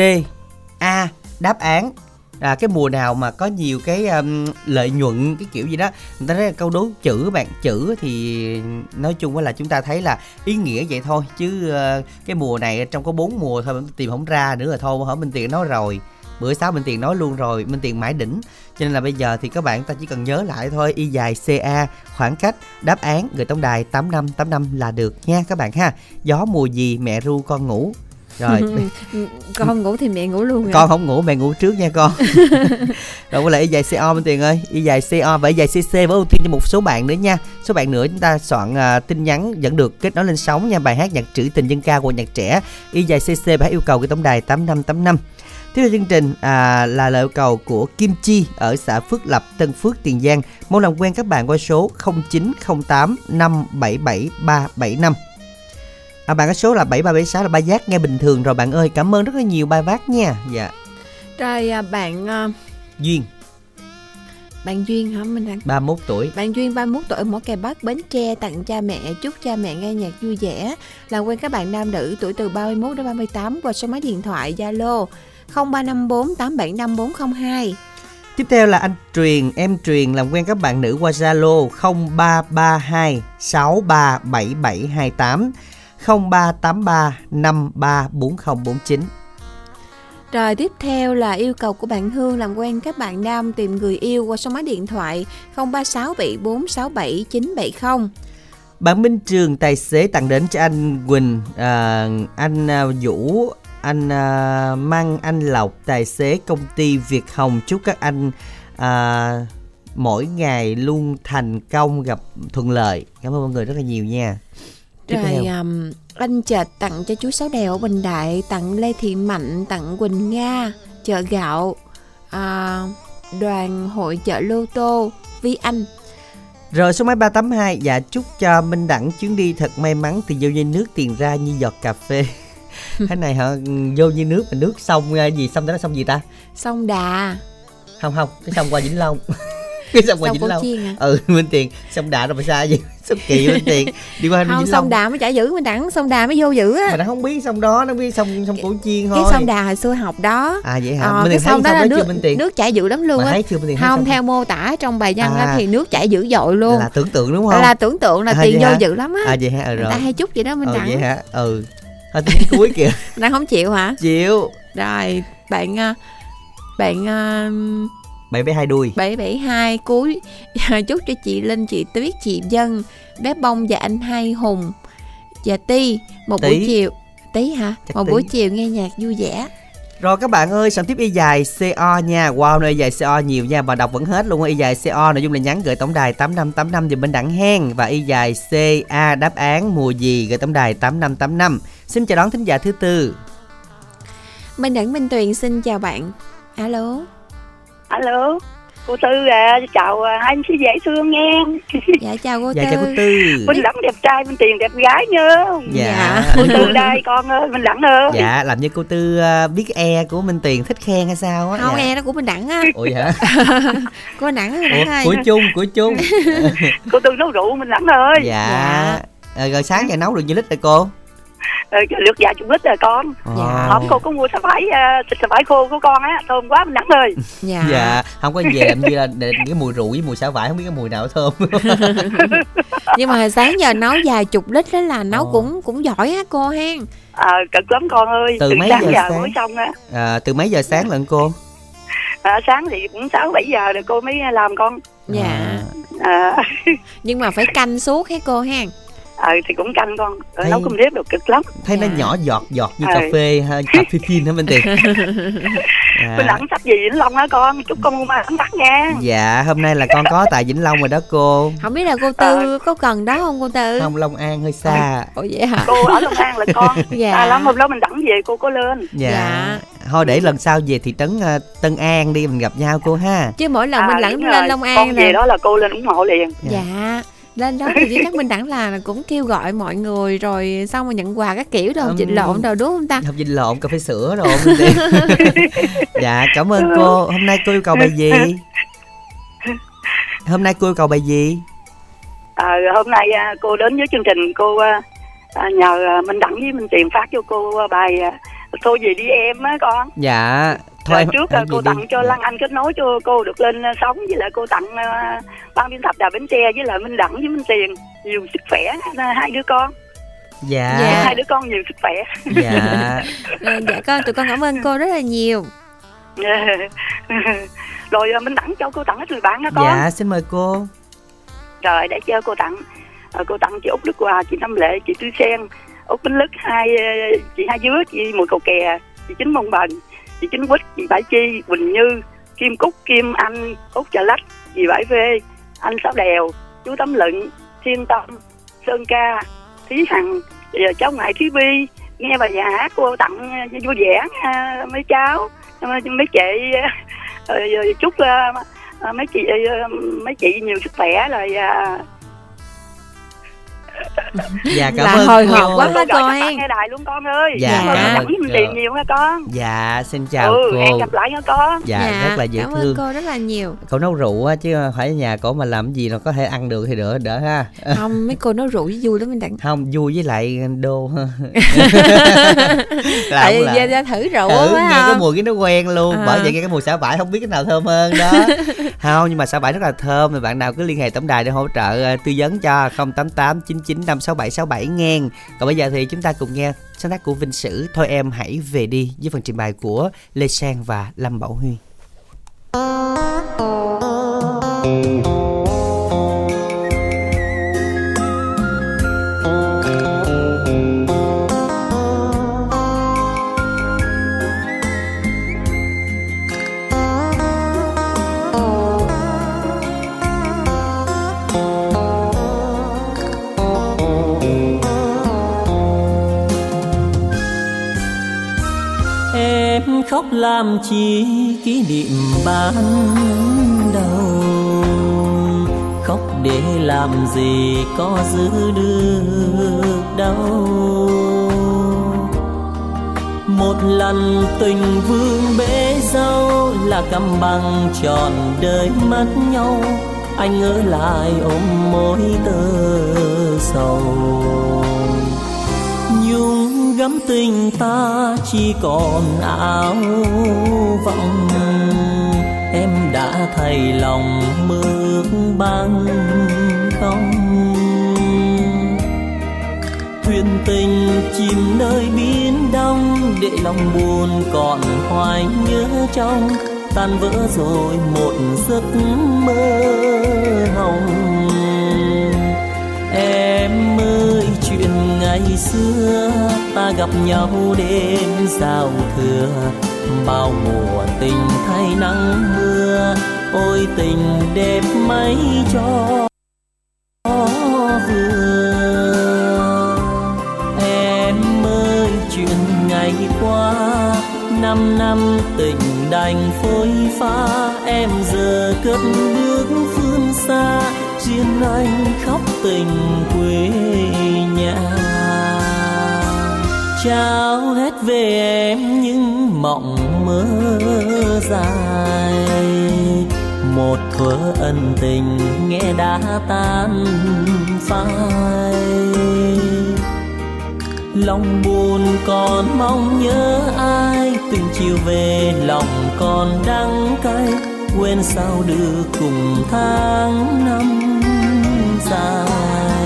A đáp án. À, cái mùa nào mà có nhiều cái um, lợi nhuận cái kiểu gì đó. Người ta nói là câu đố chữ bạn chữ thì nói chung là chúng ta thấy là ý nghĩa vậy thôi. Chứ uh, cái mùa này trong có bốn mùa thôi mình tìm không ra nữa là thôi hả minh tiền nói rồi bữa sáu minh tiền nói luôn rồi minh tiền mãi đỉnh. Cho nên là bây giờ thì các bạn ta chỉ cần nhớ lại thôi y dài ca khoảng cách đáp án người tổng đài tám năm tám năm là được nha các bạn ha. Gió mùa gì mẹ ru con ngủ. Rồi.
Con không ngủ thì mẹ ngủ luôn
con không ngủ mẹ ngủ trước nha con. Rồi có lại y dài co bên tiền ơi y dài co và y dài cc với ưu tiên cho một số bạn nữa nha. Số bạn nữa chúng ta soạn uh, tin nhắn vẫn được kết nối lên sóng nha. Bài hát nhạc trữ tình dân ca của nhạc trẻ. Y dài cc hát yêu cầu cái tổng đài tám năm tám năm Tiếp theo chương trình à, là lời cầu của Kim Chi ở xã Phước Lập, Tân Phước, Tiền Giang. Mong làm quen các bạn qua số 0908 577 375. À, bạn có số là 7376 là ba giác nghe bình thường rồi bạn ơi. Cảm ơn rất là nhiều ba bác nha. Dạ.
Rồi à, bạn à,
Duyên
bạn Duyên hả mình đang
31 tuổi.
Bạn Duyên 31 tuổi ở Mỏ Cày Bắc Bến Tre tặng cha mẹ chúc cha mẹ nghe nhạc vui vẻ. Làm quen các bạn nam nữ tuổi từ 31 đến 38 qua số máy điện thoại Zalo 0354 875 402.
Tiếp theo là anh Truyền, em Truyền làm quen các bạn nữ qua Zalo 0332 637728 0383 534049.
Rồi tiếp theo là yêu cầu của bạn Hương làm quen các bạn nam tìm người yêu qua số máy điện thoại 0367467970.
Bạn Minh Trường tài xế tặng đến cho anh Quỳnh, à, anh à, Vũ, anh à, Măng, anh Lộc, tài xế công ty Việt Hồng chúc các anh à, mỗi ngày luôn thành công gặp thuận lợi. Cảm ơn mọi người rất là nhiều nha. Tiếp
Rồi
theo.
um, anh Trệt tặng cho chú Sáu Đèo ở Bình Đại, tặng Lê Thị Mạnh, tặng Quỳnh Nga, chợ gạo, à, đoàn hội chợ Lô Tô, Vi Anh.
Rồi số máy 382 Dạ chúc cho Minh Đẳng chuyến đi thật may mắn Từ vô như nước tiền ra như giọt cà phê Cái này hả? Vô như nước mà nước sông gì? Sông đó là sông gì ta?
Sông Đà,
Không không Cái sông qua Vĩnh Long. Cái sông qua
sông
Vĩnh Long.
À?
Ừ Minh Tiền. Sông Đà đâu mà xa gì Sông Kỳ Minh Tiền. Đi qua
Không,
Vĩnh
sông
Long.
Đà mới trả giữ mình đẳng, sông Đà mới vô giữ á.
Mà nó không biết sông đó Nó biết sông sông Cổ Chiên thôi
Cái sông Đà hồi xưa học đó.
À vậy hả?
Ờ, cái sông đó là nước
Minh Tiền?
nước chảy dữ lắm luôn á. Không
sông-
theo mô tả trong bài văn
À.
á thì nước chảy dữ dội luôn.
Là tưởng tượng đúng không?
Là tưởng tượng là
À,
tiền vô dữ lắm á.
À vậy hả? Ừ, rồi
ta hay chút vậy đó mình
Ừ vậy
đẳng.
hả? Ừ Thôi tới cuối kìa
Đang không chịu hả?
Chịu
Rồi, bạn à, bạn à,
Bảy bé hai đuôi
772 cuối chúc cho chị Linh, chị Tuyết, chị Dân, bé Bông và anh Hai Hùng và Ti một
Tí.
buổi chiều tí hả?
Chắc
một
tí.
buổi chiều nghe nhạc vui vẻ.
Rồi các bạn ơi, soạn tiếp y dài CO nha. Wow, nơi y dài CO nhiều nha và đọc vẫn hết luôn. Y dài CO nội dung là nhắn gửi tổng đài 8585 thì bên đẳng hen và y dài CA đáp án mùa gì gửi tổng đài 8585. Xin chào đón thính giả thứ tư.
Minh Đẳng Minh Tuyền xin chào bạn. Alo.
alo cô tư à chào à, anh sĩ dễ thương nghe
Dạ chào cô
Dạ
Tư.
chào cô Tư.
minh đẳng đẹp trai minh tiền đẹp gái nhớ
Dạ.
cô tư đây con ơi minh đẳng ơi
Dạ, làm như cô Tư à, biết e của Minh Tiền thích khen hay sao á.
Không
dạ.
e đó của Minh Đẳng á.
Ủa hả?
Cô Minh Đẳng,
Ủa,
Đẳng ơi.
của chung, của chung.
cô tư nấu rượu minh đẳng ơi
Dạ. Ờ, rồi sáng giờ nấu được nhiêu lít rồi cô?
Ờ, lượt dạ chục lít rồi con
Wow.
hôm cô có mua xà vải à, thịt xà vải khô của con á thơm quá minh đẳng ơi
Dạ.
Dạ, không có về làm như là để cái mùi rượu với mùi xả vải không biết cái mùi nào thơm.
Nhưng mà sáng giờ nấu vài chục lít đó là nấu
Ồ.
cũng cũng giỏi á cô hen.
à, cực lắm con ơi
Từ mấy
sáng
giờ
giờ
sáng?
mới xong á
À, từ mấy giờ sáng lận cô?
à, sáng thì cũng sáu bảy giờ rồi cô mới làm con
Dạ.
à,
Nhưng mà phải canh suốt hết cô hen.
Ờ thì cũng canh con
Thấy-
nấu cơm nếp được cực lắm.
thấy nó
Dạ.
nhỏ giọt giọt như
Ờ.
cà phê ha, cà phê phin hả Minh Tiền à,
bên đẳng sắp gì Vĩnh Long hả con chúc con mà đẳng đẳng nha.
Dạ hôm nay là con có tại Vĩnh Long rồi đó cô.
Không biết là cô tư có cần đó không cô tư?
Không Long An hơi xa.
Ủa vậy hả?
Cô ở Long An là con.
Dạ.
à lắm hôm đó mình đẳng về cô có lên.
Dạ.
Dạ.
thôi để lần sau về thị trấn ờ, Tân An đi mình gặp nhau cô ha.
Chứ mỗi lần mình
À,
lãng
đúng
lên long an
con về
là
đó là cô lên ủng hộ liền.
Dạ lên đó thì chắc mình đẳng là cũng kêu gọi mọi người rồi xong rồi nhận quà các kiểu
Ừm.
chịnh lộn đâu đúng không ta?
Học dinh lộn cà phê sữa rồi dạ cảm ơn cô. Hôm nay cô yêu cầu bài gì? Hôm nay cô yêu cầu bài gì?
À, hôm nay à, cô đến với chương trình cô à, à, nhờ Minh Đẳng với Minh Tiền phát cho cô bài à, thôi về đi em á con.
Dạ thôi
Rồi
em
trước
em
à, cô
đi.
tặng cho Lăng Anh kết nối cho cô được lên à, sóng với lại cô tặng à, ban biên tập Đà Bến Tre với lại Minh Đẳng với Minh Tiền. Nhiều sức khỏe à, hai đứa con.
Dạ.
Dạ.
hai đứa con nhiều sức khỏe.
Dạ.
Ờ, dạ con tụi con cảm ơn cô rất là nhiều.
Rồi Minh Đẳng cho cô tặng hết người bạn đó con.
Dạ xin mời cô.
Rồi để cho cô tặng cô tặng chị út đức hòa chị năm lệ chị tư sen út bính lức, hai ờ, chị hai dứa chị mùi cầu kè, chị chính mông bần chị chính quýt, chị bãi chi, quỳnh như, kim cúc, kim anh út trà lách, chị bãi vê, anh sáu đèo, chú tấm lựng, thiên tâm, sơn ca, thí hằng ờ, cháu ngoại thúy bi, nghe bài nhà hát cô tặng ờ, vui vẻ mấy cháu mấy chị chúc mấy chị mấy chị nhiều sức khỏe rồi
dạ cảm
Là
ơn
hồi
cô.
hộp quá
gọi
con
nghe đài luôn con ơi.
Dạ,
cảm
ơn cô.
tiền nhiều nha con.
Dạ xin chào
ừ
cô.
hẹn gặp lại nha con.
Dạ, rất là dễ
cảm
thương.
ơn cô rất là nhiều.
Cậu nấu rượu á chứ không phải nhà cổ mà làm cái gì nó có thể ăn được thì đỡ đỡ ha.
Không mấy cô nói rượu với vui lắm mình đặng.
Không vui với lại đô. Là không
ra, ra thử rượu
ừ,
á
nghe cái
không
mùi cái nó quen luôn.
À.
bởi vậy nghe cái mùi xả vải không biết cái nào thơm hơn đó. Không nhưng mà xả vải rất là thơm. Thì bạn nào cứ liên hệ tổng đài để hỗ trợ ờ, tư vấn cho 088 99 567 67 nghen còn bây giờ thì chúng ta cùng nghe sáng tác của Vinh Sử. Thôi em hãy về đi với phần trình bày của Lê Sang và Lâm Bảo Huy.
em khóc làm chi kỷ niệm ban đầu. Khóc để làm gì có giữ được đâu. Một lần tình vương bể dâu là cầm bằng tròn đời mất nhau. Anh ở lại ôm mối tơ sầu. Tình ta chỉ còn áo vọng. Em đã thay lòng mưa băng không thuyền tình chìm nơi biển đông, để lòng buồn còn hoài nhớ trong. Tan vỡ rồi một giấc mơ hồng. Em ơi, chuyện ngày xưa ta gặp nhau đêm giao thừa. Bao mùa tình thay nắng mưa, ôi tình đẹp mấy cho vừa. Em ơi, chuyện ngày qua, năm năm tình đành phôi pha. Em giờ cất bước phương xa riêng anh khóc tình quê nhà trao hết về em những mộng mơ dài. Một thuở ân tình nghe đã tan phai. Lòng buồn còn mong nhớ ai, từng chiều về lòng còn đắng cay. Quên sao được cùng tháng năm dài.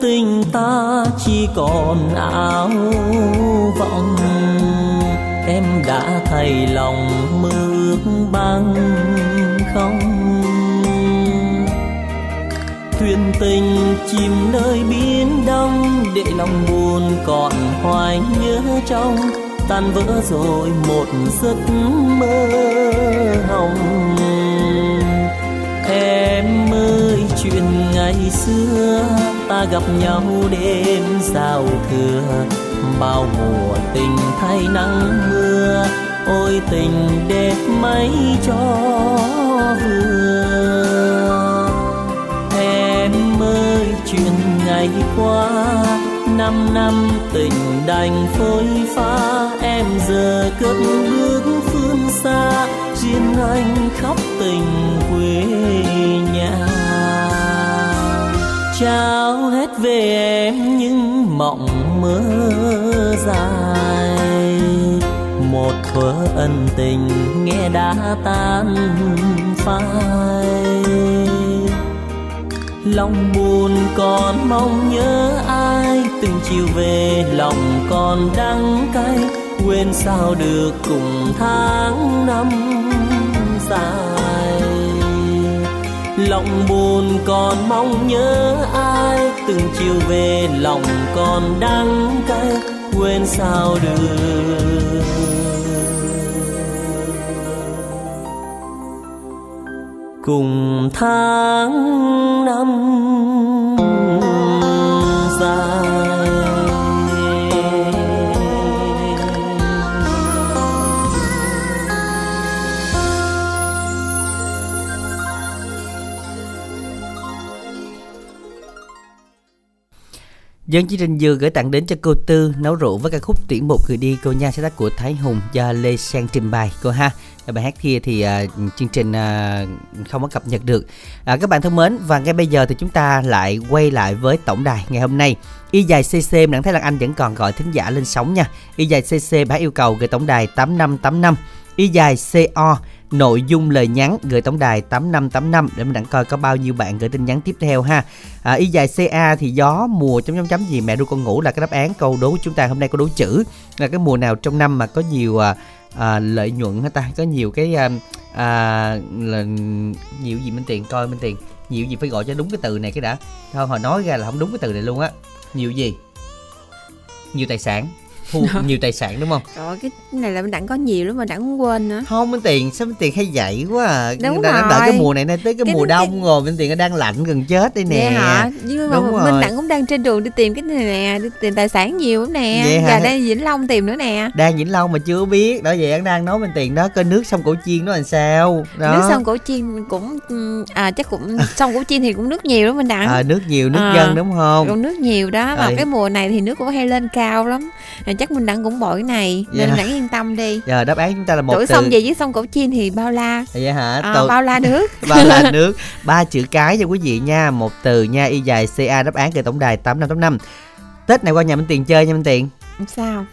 Tình ta chỉ còn áo vọng. Em đã thay lòng mưa băng không? Thuyền tình chìm nơi biển đông, để lòng buồn còn hoài nhớ trong. Tan vỡ rồi một giấc mơ hồng. Em ơi, chuyện ngày xưa ta gặp nhau đêm giao thừa. Bao mùa tình thay nắng mưa, ôi tình đẹp mấy cho vừa. Em ơi, chuyện ngày qua, năm năm tình đành phôi pha em giờ cất bước phương xa riêng anh khóc tình quê nhà trao hết về em những mộng mơ dài. Một thuở ân tình nghe đã tan phai. Lòng buồn còn mong nhớ ai, từng chiều về lòng còn đắng cay. Quên sao được cùng tháng năm dài. Lòng buồn còn mong nhớ ai từng chiều về lòng còn đắng cay, quên sao được. Cùng tháng năm dài
Dân chương trình vừa gửi tặng đến cho cô Tư nấu rượu với ca khúc tuyển một người đi cô nha sáng tác của Thái Hùng do Lê Sang trình bày cô ha. Bài hát kia thì uh, chương trình uh, không có cập nhật được. Uh, các bạn thân mến và ngay bây giờ thì chúng ta lại quay lại với tổng đài ngày hôm nay. Y dài CC đặng thấy Lan Anh vẫn còn gọi thính giả lên sóng nha. Y dài CC bác yêu cầu gửi tổng đài 8585. Y dài CO nội dung lời nhắn gửi tổng đài 8585 để mình đặng coi có bao nhiêu bạn gửi tin nhắn tiếp theo ha. À, y dài CA thì gió mùa chấm chấm chấm gì mẹ ru con ngủ là cái đáp án câu đố của chúng ta hôm nay có đố chữ. Là cái mùa nào trong năm mà có nhiều à, à, lợi nhuận hả ta? Có nhiều cái à, à, là nhiều gì minh tiền coi minh tiền nhiều gì phải gọi cho đúng cái từ này cái đã. Thôi hồi nói ra là không đúng cái từ này luôn á. Nhiều gì? Nhiều tài sản thu nhiều tài sản đúng không
Trời cái này là mình đặng có nhiều lắm mà đặng không quên nữa
không minh tiền sao minh tiền hay vậy quá à
Đúng
đang, đang đợi
rồi.
cái mùa này này tới cái,
Cái-
mùa
cái-
đông rồi minh tiền nó đang lạnh gần chết đây nè
Vậy hả? Nhưng mà
Đúng
mình
rồi.
đặng cũng đang trên đường đi tìm cái này nè, đi tìm tài sản nhiều lắm nè.
Vậy?
Giờ đang Vĩnh Long tìm nữa nè.
đang vĩnh long mà chưa biết đó vậy anh đang nói minh tiền đó cái nước sông cổ chiên đó làm sao đó
Nước sông Cổ Chiên cũng ừ, à chắc cũng sông Cổ Chiên thì cũng nước nhiều lắm mình đặng.
à, nước nhiều nước
À.
dân đúng không
Cũng nước nhiều đó mà
Rồi.
cái mùa này thì nước cũng hay lên cao lắm à, chắc mình đặng cũng bội cái này nên
Dạ.
đặng yên tâm đi.
Giờ đáp án chúng ta là một
đổi
từ.
sông gì với sông cổ chiên thì bao la.
Vậy hả?
À,
từ
bao la nước.
Bao là nước. Ba chữ cái cho quý vị nha một từ nha y dài ca đáp án từ tổng đài tám năm tám năm. Tết này qua nhà minh tiền chơi nha minh tiền.
Sao.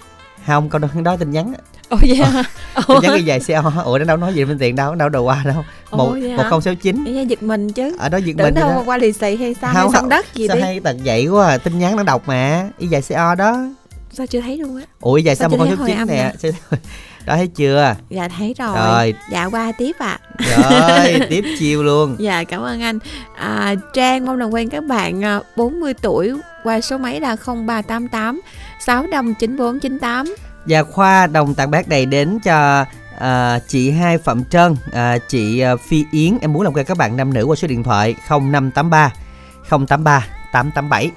Không câu đó, đó tin nhắn.
Ồ vậy hả?
Tin nhắn y dài co ủa nó đâu nói gì minh tiền đâu đâu đầu qua đâu. Một một không sáu chín.
Giật mình chứ.
Ở đó
tưởng
mình
đâu
đó.
qua lì xì hay sao
Không,
hay
không.
đất gì
sao
đi.
hay tật vậy quá à. tin nhắn nó đọc mà y dài co đó
sao chưa thấy luôn á?
Ủa y dài sao
Sao
không
thấy
sáu chín nè? đó thấy chưa?
Dạ thấy rồi,
Rồi.
dạ qua tiếp ạ.
Rồi tiếp chiều luôn.
Dạ cảm ơn anh. À, trang mong làm quen các bạn à, 40 tuổi qua số máy là 0388 6 đồng 9498
Và Khoa đồng tặng bác này đến cho à, chị Hai Phạm Trân, à, chị à, Phi Yến. Em muốn làm quen các bạn nam nữ qua số điện thoại 0583 083 887.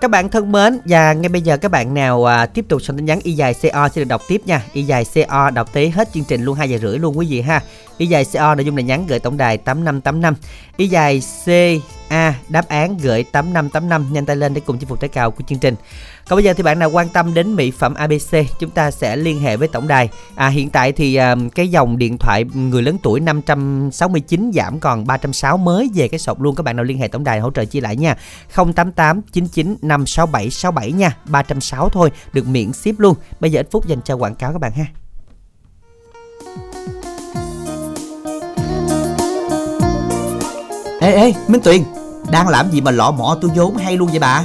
Các bạn thân mến và ngay bây giờ các bạn nào à, tiếp tục soạn tin nhắn y dài CO sẽ được đọc tiếp nha. Y dài CO đọc tới hết chương trình luôn 2 giờ rưỡi luôn quý vị ha. Y dài CO nội dung là nhắn gửi tổng đài 8585. Y dài CA đáp án gửi 8585 nhanh tay lên để cùng chinh phục trái cao của chương trình. Còn bây giờ thì bạn nào quan tâm đến mỹ phẩm ABC chúng ta sẽ liên hệ với tổng đài. À, hiện tại thì à, cái dòng điện thoại người lớn tuổi 569 giảm còn 360 mới về cái sọc luôn các bạn nào liên hệ tổng đài hỗ trợ chia lại nha. 088 99 567 67 nha. 360 thôi, được miễn ship luôn. Bây giờ ít phút dành cho quảng cáo các bạn ha. Ê ê, Minh Tuyền, đang làm gì mà lọ mọ tôi vốn hay luôn vậy bà?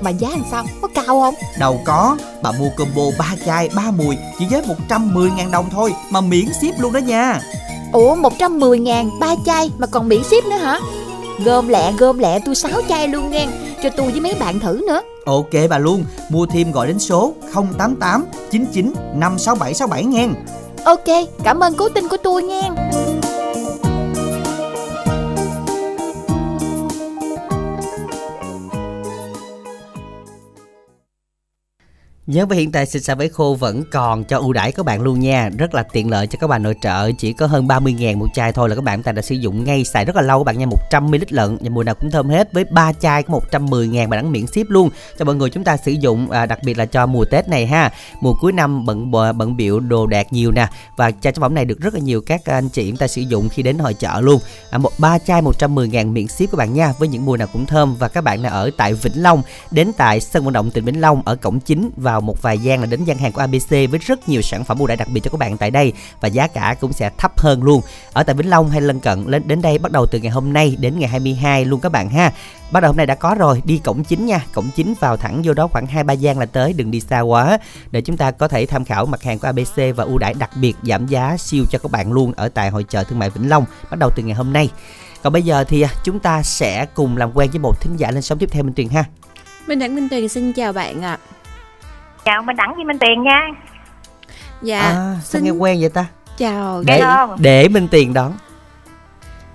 Mà giá làm sao? Có cao không?
Đâu có. Bà mua combo 3 chai 3 mùi Chỉ với 110 ngàn đồng thôi Mà miễn ship luôn đó nha.
Ủa 110 ngàn ba chai mà còn miễn ship nữa hả? Gom lẹ gom lẹ tôi 6 chai luôn nghe Cho tôi với mấy bạn thử nữa.
Ok bà luôn Mua thêm gọi đến số 088 99 56767 nghe.
Ok cảm ơn cố tin của tôi nghe
Nhớ với hiện tại xịt xả váy khô vẫn còn cho ưu đãi các bạn luôn nha. Rất là tiện lợi cho các bạn nội trợ Chỉ có hơn 30 ngàn một chai thôi là các bạn ta đã sử dụng ngay xài rất là lâu các bạn nha. 100ml lận và mùa nào cũng thơm hết Với 3 chai có 110 ngàn bạn đẳng miễn ship luôn Cho mọi người chúng ta sử dụng à, đặc biệt là cho mùa Tết này ha. Mùa cuối năm bận bận biểu đồ đạc nhiều nè Và chai sản phẩm này được rất là nhiều các anh chị chúng ta sử dụng khi đến hội chợ luôn. À, một ba chai 110 ngàn miễn ship các bạn nha Với những mùa nào cũng thơm. Và các bạn là ở tại Vĩnh Long Đến tại sân vận động tỉnh Vĩnh Long ở cổng chính và vào một vài gian là đến gian hàng của ABC với rất nhiều sản phẩm ưu đãi đặc biệt cho các bạn tại đây và giá cả cũng sẽ thấp hơn luôn. Ở tại Vĩnh Long hay lân cận lên đến đây bắt đầu từ ngày hôm nay đến ngày 22 luôn các bạn ha. Bắt đầu hôm nay đã có rồi, đi cổng chính nha, cổng chính vào thẳng vô đó khoảng 2 3 gian là tới, đừng đi xa quá để chúng ta có thể tham khảo mặt hàng của ABC và ưu đãi đặc biệt giảm giá siêu cho các bạn luôn ở tại hội chợ thương mại Vĩnh Long bắt đầu từ ngày hôm nay. Còn bây giờ thì à, chúng ta sẽ cùng làm quen với một thính giả lên sóng tiếp theo Minh Tuyền ha.
Minh Đẳng Minh Tuyền xin chào bạn ạ. À.
Chào Minh Đẳng với Minh Tiền nha.
Dạ.
À, sao
xin
nghe quen vậy ta?
chào.
Để để Minh Tiền đón.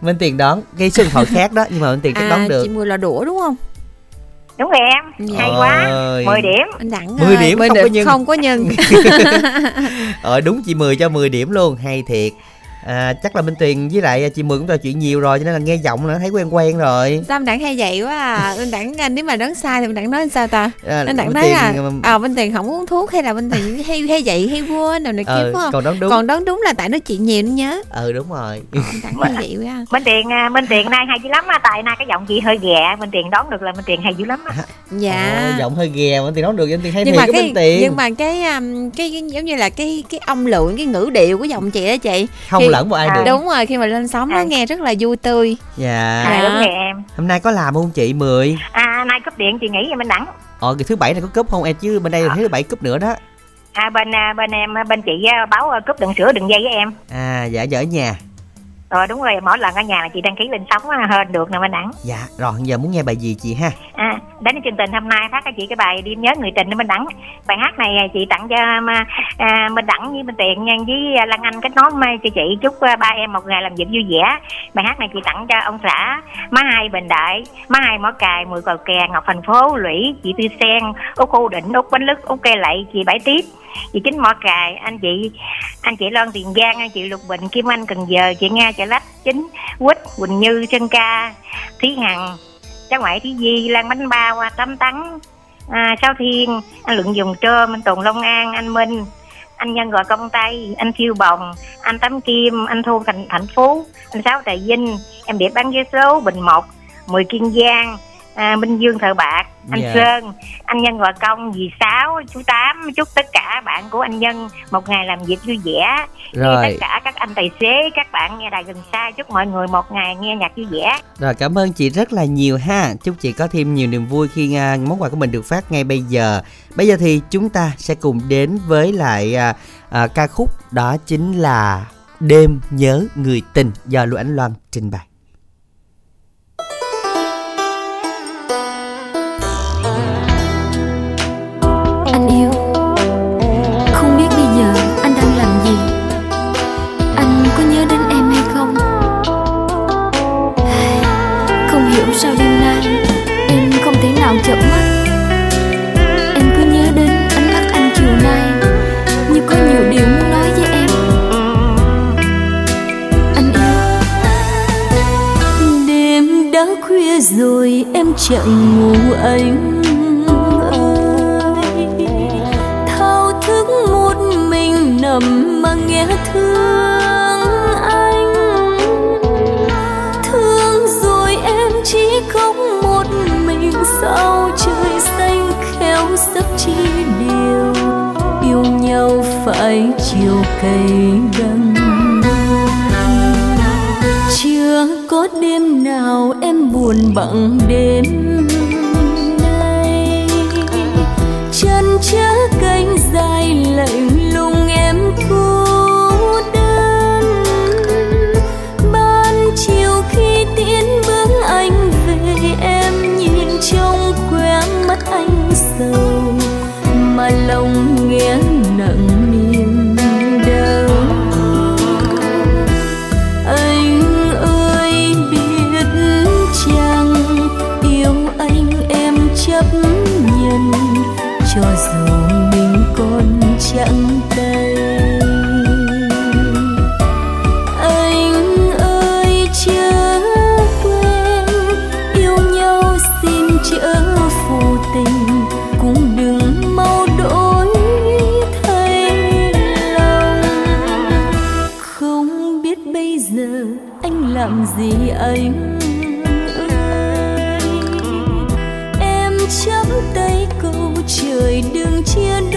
Minh Tiền đón cái số điện thoại khác đó nhưng mà Minh Tiền chắc
À
đón được.
chị Mùi là đũa đúng không?
Đúng rồi em.
Dạ.
Hay quá.
Ôi.
10 điểm.
Minh Đẳng
10
ơi,
điểm
mười
không có nhân.
không có nhân.
Ờ đúng chị 10 cho 10 điểm luôn, hay thiệt. À, chắc là Minh Tuyền với lại chị Mười cũng trò chuyện nhiều rồi cho nên là nghe giọng nữa thấy quen quen rồi.
Sao Minh Đẳng hay vậy quá à? Minh Đẳng à, nếu mà đoán sai thì Minh Đẳng nói sao ta?
À,
Đẳng
Minh
nói
Tuyền,
là
ừm,
à Minh Tiền không uống thuốc hay là Minh Tiền hay hay vậy hay quên nào này kia
ờ,
phải không?
còn đón đúng.
Còn đoán đúng là tại nói chuyện nhiều nên nhớ.
Ừ đúng rồi.
Minh Đẳng hay vậy quá.
Minh Tiền à, Minh Tiền nay hay dữ lắm á tại nay cái giọng chị hơi ghẹ Minh Tiền đón được là Minh Tiền hay dữ lắm á.
Dạ.
Ồ, giọng hơi ghè Minh Tiền đón được Minh Tiền hay
nhưng mà
cái
cái
Minh Tiền.
nhưng mà cái, um, cái cái giống như là cái cái âm lượng cái ngữ điệu của giọng chị đó chị
không lẫn một ai
À,
được.
đúng rồi khi mà lên sóng nó
À.
nghe rất là vui tươi
Dạ.
À,
Dạ.
đúng rồi em.
Hôm nay có làm không chị Mười?
À nay cúp điện chị nghĩ vậy Minh Đẳng.
Ờ cái thứ bảy này có cúp không em chứ bên đây là thứ bảy cúp nữa đó.
À bên à, bên em bên chị báo cúp đựng sữa đựng dây với em.
À dạ giờ ở nhà.
Rồi đúng rồi mỗi lần ở nhà là chị đăng ký lên sóng á, hên được nè Minh Đẳng.
Dạ rồi giờ muốn nghe bài gì chị ha?
À, đến chương trình hôm nay phát cho chị cái bài đêm nhớ người tình Minh Đẳng. Bài hát này à, chị tặng cho à, à, Minh Đẳng với Minh Tiền nha, với à, Lan Anh kết nối mai cho chị chúc à, ba em một ngày làm việc vui vẻ. Bài hát này chị tặng cho ông xã má hai Bình Đại, má hai Mỏ Cài, Mười Cầu Kè, Ngọc Thành Phố, Lũy, chị Tư Sen, Út Khu Định, Út Bánh Lức, Út Cây Lậy, chị Bảy Tiếp, chị Chính Mỏ Cài, anh chị anh chị Loan Tiền Giang, anh chị Lục Bình, Kim Anh Cần Giờ, chị Nga Chợ Lách, Chính Quýt, Quỳnh Như, chân Ca, Thí Hằng, cháu ngoại Thí Di, Lan Bánh Bao, Hoa Tấm Tắn, à, à Sao Thiên, anh Luận Dùng Trơm, anh Tùng Long An, anh Minh, anh Nhân gọi Công Tây, anh Phiêu Bồng, anh Tắm Kim, anh Thu Thành Thành Phú, anh Sáu Trà Vinh, em Điệp Bán Vé Số, Bình một Mười Kiên Giang, à, Minh Dương Thợ Bạc, anh
Dạ.
Sơn, anh Nhân Gò Công, dì Sáu, chú Tám, chúc tất cả bạn của anh Nhân một ngày làm việc vui vẻ. Với tất
Rồi,
cả các anh tài xế, các bạn nghe đài gần xa, chúc mọi người một ngày nghe nhạc vui vẻ.
rồi cảm ơn chị rất là nhiều ha. Chúc chị có thêm nhiều niềm vui khi à, món quà của mình được phát ngay bây giờ. Bây giờ thì chúng ta sẽ cùng đến với lại à, à, ca khúc đó chính là Đêm nhớ người tình do Lưu Ánh Loan trình bày.
sao đêm nay em không thể nào chợp mắt? Em cứ nhớ đến ánh mắt anh chiều nay, như có nhiều điều muốn nói với em. Anh yêu. Đêm đã khuya rồi em chẳng ngủ anh chi điều, yêu nhau phải chiều cây đắng. Chưa có đêm nào em buồn bằng đêm lòng nghĩa nặng niềm đau. Anh ơi, biết chăng yêu anh em chấp nhận cho anh ơi. Em chắp tay cầu trời đừng chia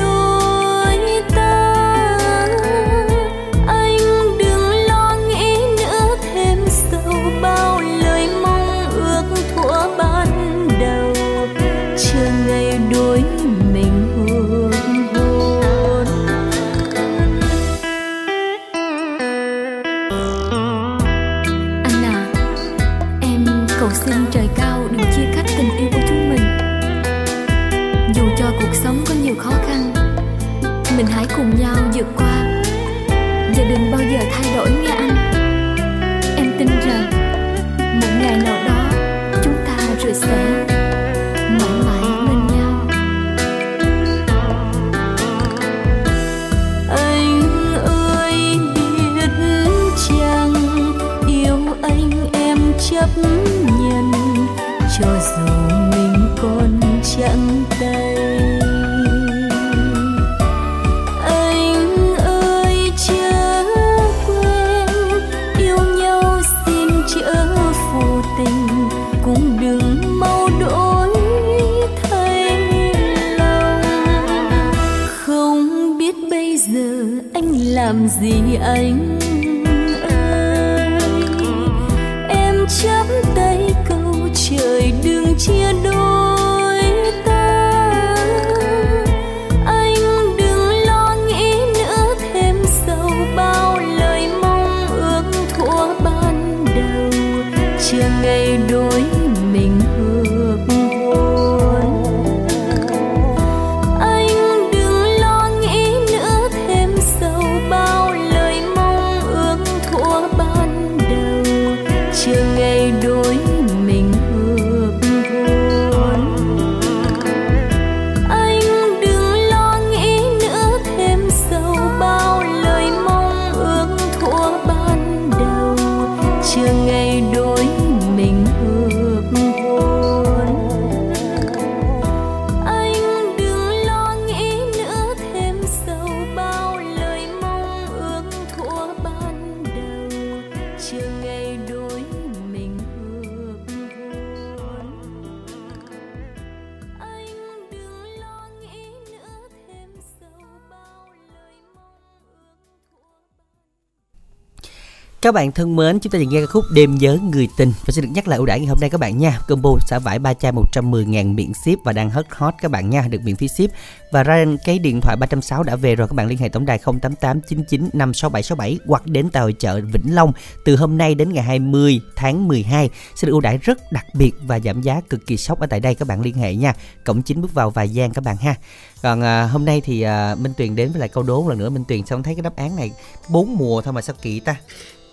Các bạn thân mến, chúng ta vừa nghe ca khúc Đêm nhớ người tình và xin được nhắc lại ưu đãi ngày hôm nay các bạn nha. Combo xả vải 3 chai 110 000 miễn ship và đang hot hot các bạn nha, được miễn phí ship. Và ra cái điện thoại 360 đã về rồi các bạn liên hệ tổng đài 088 99 56767 hoặc đến tại hội chợ Vĩnh Long từ hôm nay đến ngày 20 tháng 12 sẽ được ưu đãi rất đặc biệt và giảm giá cực kỳ sốc ở tại đây các bạn liên hệ nha. Cổng chính bước vào vài gian các bạn ha. Còn à, hôm nay thì à, Minh Tuyền đến với lại câu đố một lần nữa Minh Tuyền xong thấy cái đáp án này bốn mùa thôi mà sao kỳ ta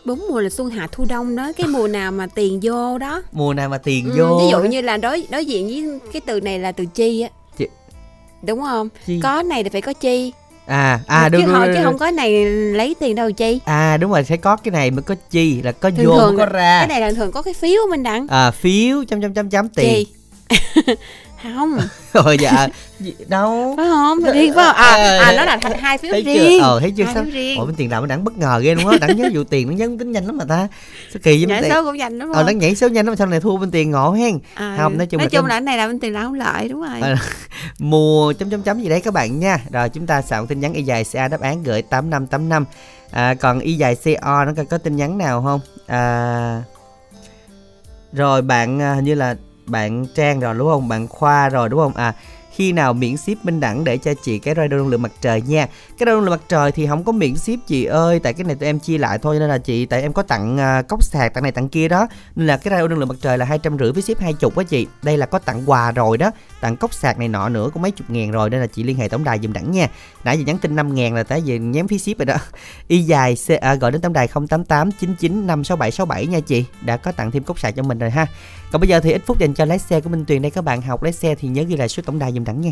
bốn mùa là xuân hạ thu đông đó cái mùa nào mà tiền vô đó?
Mùa nào mà tiền
Ừ,
vô?
ví dụ như là đối đối diện với cái từ này là từ chi á.
Chi-
đúng không?
Chi.
có này thì phải có chi.
À à đúng
chứ,
đúng, đúng,
chứ không có này lấy tiền đâu chi.
À đúng rồi phải có cái này mới có chi là có
thường
vô
thường
có ra.
cái này là thường có cái phiếu mình đặng
à phiếu chấm chấm chấm chấm tiền.
Chi không.
Rồi dạ. Đâu?
Phải không? Riêng phải không? À, à nó là th- hai phiếu
thấy
riêng.
chưa? Ờ thấy chưa?
Hai
sao? ủa bên tiền làm đáng bất ngờ ghê luôn á. Đặng nhớ vụ tiền nó nhớ tính nhanh lắm mà ta. Sao kỳ vậy
nhảy số cũng dành đúng
ờ
không?
đặng nhảy số nhanh lắm mà sau này thua bên tiền ngộ hen.
À,
không, nói chung
nói
là
chung
cái-
là cái này là bên tiền là không lợi đúng rồi.
À, mùa chấm chấm chấm gì đấy các bạn nha. Rồi chúng ta soạn tin nhắn y dài ca đáp án gửi tám năm tám năm. À, còn y dài co nó có tin nhắn nào không? À, rồi bạn à, hình như là bạn trang rồi, đúng không? Bạn khoa rồi, đúng không? À khi nào miễn ship minh đẳng để cho chị cái radio năng lượng mặt trời nha cái radio là lượng mặt trời thì không có miễn ship chị ơi. Tại cái này tụi em chia lại thôi nên là chị tại em có tặng uh, cốc sạc tặng này tặng kia đó. Nên là cái radio năng lượng mặt trời là hai trăm rưỡi với ship hai chục á chị. Đây là có tặng quà rồi đó. Tặng cốc sạc này nọ nữa cũng mấy chục ngàn rồi nên là chị liên hệ tổng đài dùm đẳng nha. Nãy giờ nhắn tin năm ngàn là tới giờ nhém phí ship rồi đó. Y dài C, à, gọi đến tổng đài 088 99 56767 nha chị. Đã có tặng thêm cốc sạc cho mình rồi ha. Còn bây giờ thì ít phút dành cho lái xe của Minh Tuyền đây các bạn học lái xe thì nhớ ghi lại số tổng đài dùm đẳng nha.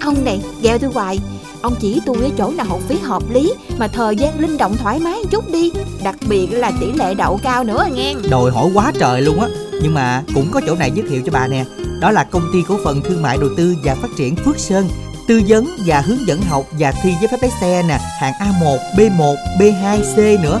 ông này gheo tôi hoài. Ông chỉ tôi ở chỗ nào học phí hợp lý mà thời gian linh động thoải mái chút đi. Đặc biệt là tỷ lệ đậu cao nữa nghe.
Đòi hỏi quá trời luôn á. Nhưng mà cũng có chỗ này giới thiệu cho bà nè. Đó là công ty cổ phần thương mại đầu tư và phát triển Phước Sơn. Tư vấn và hướng dẫn học và thi giấy phép lái xe nè. Hạng A1, B1, B2, C nữa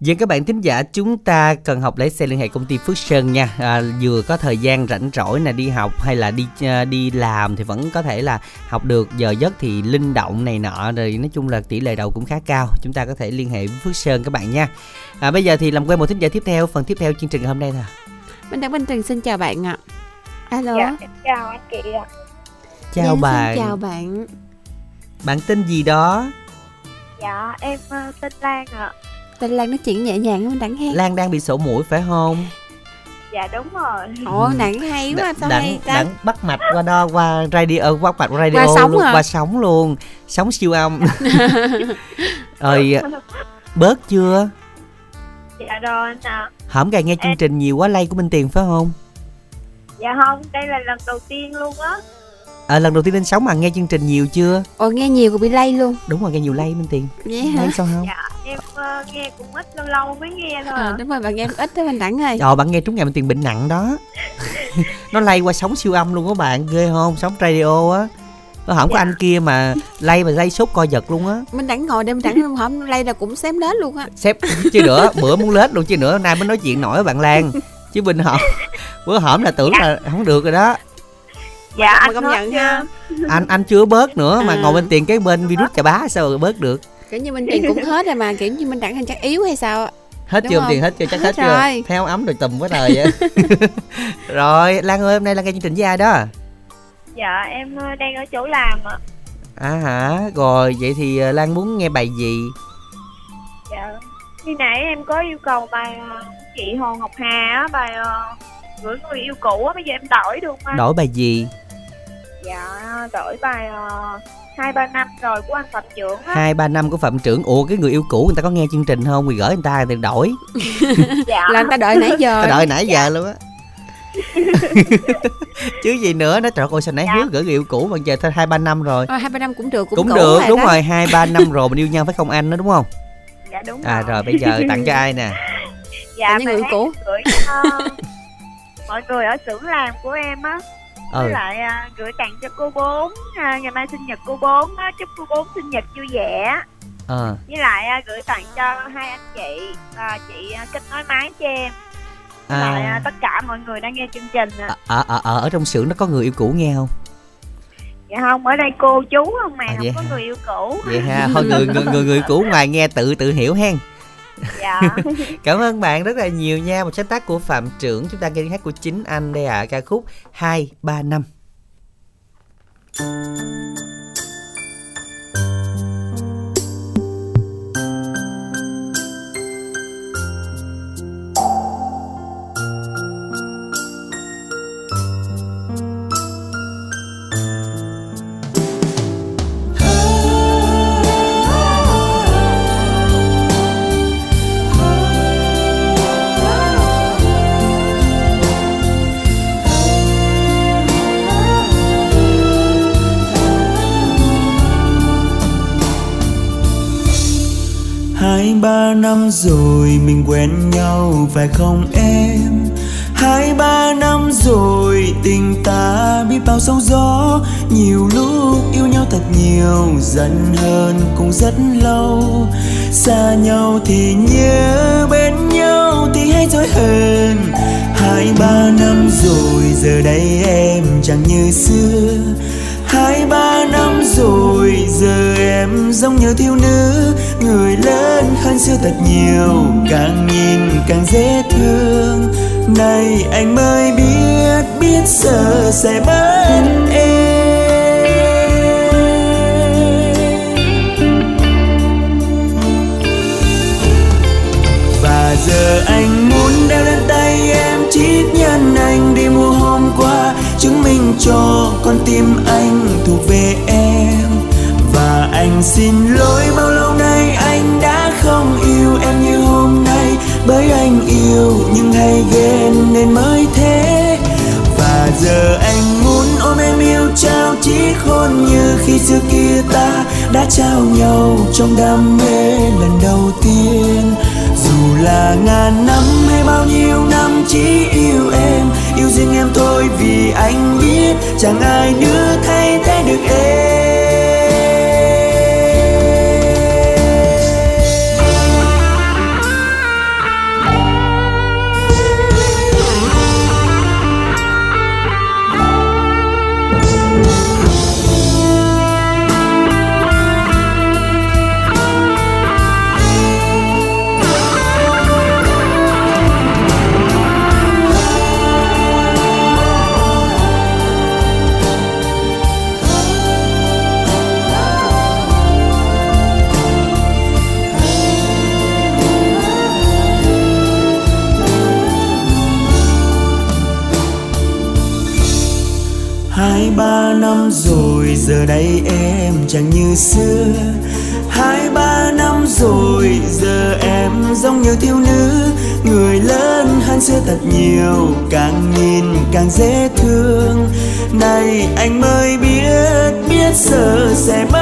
Vậy các bạn thính giả chúng ta cần học lái xe liên hệ công ty Phước Sơn nha. À, Vừa có thời gian rảnh rỗi là đi học hay là đi à, đi làm thì vẫn có thể là học được. Giờ giấc thì linh động này nọ Rồi nói chung là tỷ lệ đậu cũng khá cao. Chúng ta có thể liên hệ với Phước Sơn các bạn nha. À, Bây giờ thì làm quen một thính giả tiếp theo Phần tiếp theo chương trình hôm nay thôi
Minh Đăng Minh Tuyền xin chào bạn ạ. Alo.
Dạ, chào anh chị ạ.
Chào
Dạ,
bạn.
xin chào bạn.
Bạn tên gì đó?
Dạ, em ờ, tên Lan ạ.
Tên Lan nói chuyện nhẹ nhàng Minh Đăng hay
Lan đang bị sổ mũi phải không?
Dạ đúng rồi.
ồ nặng hay quá sao hay
đặng,
ta
đặng bắt mạch qua đo qua radio bắt mạch qua radio
Qua sóng
luôn,
hả?
qua sóng luôn sóng siêu âm rồi bớt chưa
Dạ rồi anh ạ.
hổm gà nghe chương trình nhiều quá lay của minh tiền phải không
Dạ không, đây là lần đầu tiên luôn á.
À, lần đầu tiên lên sóng mà nghe chương trình nhiều chưa?
Ồ nghe nhiều cũng bị lay luôn.
Đúng rồi nghe nhiều lay minh tiền.
Vậy hả?
lay sao không?
Dạ, em ờ, nghe cũng ít lâu lâu mới nghe thôi
à,
ạ.
đúng rồi bạn em ít đó Minh Đăng ơi
Trời bạn nghe trúng ngày minh tiền bệnh nặng đó. Nó lay qua sóng siêu âm luôn các bạn ghê không? Sóng radio á. Nó không có
Dạ.
anh kia mà lay mà lay sốt co giật luôn á.
Minh Đăng ngồi Minh Đăng không? Lay là cũng xém đến luôn á.
Sếp chứ nữa bữa muốn lết luôn chứ nữa nay mới nói chuyện nổi với bạn Lan. Chứ bình hổm bữa hổm là tưởng là không được rồi đó
Dạ,
Mà
anh
công nhận
chưa?
ha.
anh anh chưa bớt nữa mà
À.
ngồi bên tiền cái bên virus chà bá sao rồi bớt được
kiểu như Minh Tiền cũng hết rồi mà kiểu như Minh Đăng hình chắc yếu hay sao ạ?
hết
Đúng
chưa
không?
tiền hết chưa chắc
Hết
hết, chưa
rồi.
theo ấm rồi tùm quá trời vậy rồi Lan ơi hôm nay Lan nghe chương trình với ai đó
Dạ, em ờ, đang ở chỗ làm ạ.
à hả rồi vậy thì ờ, Lan muốn nghe bài gì
Dạ. Khi nãy em có yêu cầu bài ờ, chị Hồ Ngọc Hà á, bài gửi người yêu cũ á, bây giờ em đổi được không
đổi bài gì
Dạ, đổi bài ờ,
hai ba năm rồi của anh Phạm Trưởng á.
hai ba năm của phạm trưởng ủa cái người yêu cũ người ta có nghe chương trình không người gửi người ta ta đổi
Dạ.
là người ta đợi nãy giờ
ta đợi nãy giờ luôn á chứ gì nữa nó trời ơi sao nãy
Dạ.
hứa gửi người yêu cũ mà giờ thôi hai ba năm rồi
Ờ, hai ba năm cũng được cũng,
cũng
cũ
được
rồi
đúng
đó.
rồi hai ba năm rồi mình yêu nhau phải không anh đó đúng không
Dạ đúng
à
rồi.
rồi bây giờ tặng cho ai nè
Dạ
Tặng cho người
hát
cũ.
gửi cho mọi người ở xưởng làm của em á. Với
ừ
lại à, gửi tặng cho cô bốn à, ngày mai sinh nhật cô bốn á, chúc cô bốn sinh nhật vui vẻ.
ờ
Với lại à, gửi tặng cho hai anh chị à, chị à, kết nối máy cho em. Với lại à,
à
tất cả mọi người đang nghe chương trình à.
ở ở ở ở trong xưởng nó có người yêu cũ nghe không
Dạ không, ở đây cô chú không mà
À,
không có
hả?
người yêu cũ.
vậy ha thôi người người người, người cũ ngoài nghe tự tự hiểu hen
Dạ.
cảm ơn bạn rất là nhiều nha. Một sáng tác của phạm trưởng. Chúng ta nghe tiếng hát của chính anh đây ạ. Ca khúc hai ba năm.
Hai ba năm rồi mình quen nhau, phải không em? Hai ba năm rồi tình ta biết bao sóng gió. Nhiều lúc yêu nhau thật nhiều, Giận hơn cũng rất lâu. Xa nhau thì nhớ, bên nhau thì hay dối hơn Hai ba năm rồi, giờ đây em chẳng như xưa. Hai, ba năm rồi, giờ em giống như thiếu nữ. Người lớn hơn xưa thật nhiều, Càng nhìn càng dễ thương. Này, anh mới biết biết giờ sẽ mất em Và giờ anh muốn đeo lên tay em chiếc nhẫn anh đi mua hôm qua, Chứng minh cho con tim anh thuộc về em. Và anh xin lỗi bao lâu nay anh đã không yêu em như hôm nay. Bởi anh yêu nhưng hay ghen nên mới thế. Và giờ anh muốn ôm em yêu trao chiếc hôn như khi xưa kia ta đã trao nhau trong đam mê lần đầu tiên dù là ngàn năm hay bao nhiêu năm, chỉ yêu em, yêu riêng em thôi vì anh biết chẳng ai nữa thay thế được em. Xưa. Hai ba năm rồi, giờ em giống như thiếu nữ. Người lớn hơn xưa thật nhiều, càng nhìn càng dễ thương. Này anh mới biết biết giờ sẽ mất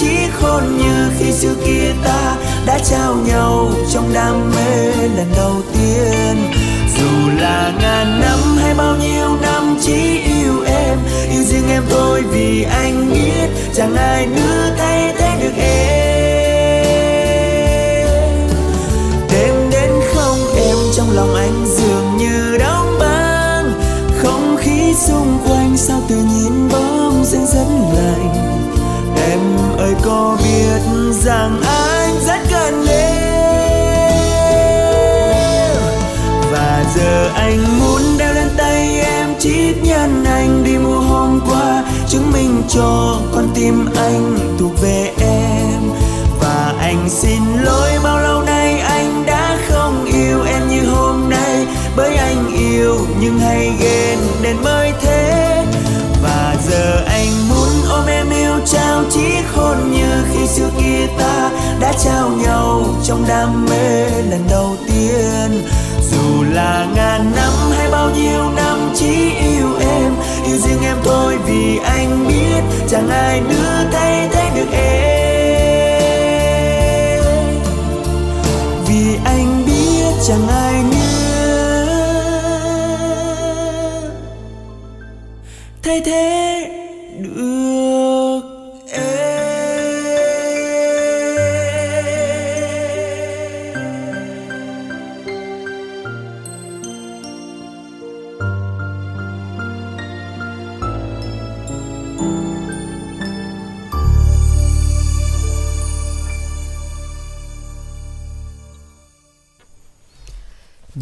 chỉ khôn như khi xưa kia ta đã trao nhau trong đam mê lần đầu tiên. Dù là ngàn năm hay bao nhiêu năm chỉ yêu em, yêu riêng em thôi vì anh biết chẳng ai nữa thay thế được em. Đêm đến không em trong lòng anh dường như đóng băng. Không khí xung quanh sao tự nhiên bóng dưng chân rất lạnh em ơi, có biết rằng anh rất cần em. Và giờ anh muốn đeo lên tay em chiếc nhẫn anh đi mua hôm qua. Chứng minh cho con tim anh thuộc về em. Và anh xin lỗi bao lâu nay, anh đã không yêu em như hôm nay. Bởi anh yêu nhưng hay ghen nên mới đã trao nhau trong đam mê lần đầu tiên. Dù là ngàn năm hay bao nhiêu năm, chỉ yêu em, yêu riêng em thôi vì anh biết chẳng ai nữa thay thế được em. Vì anh biết chẳng ai nữa thay thế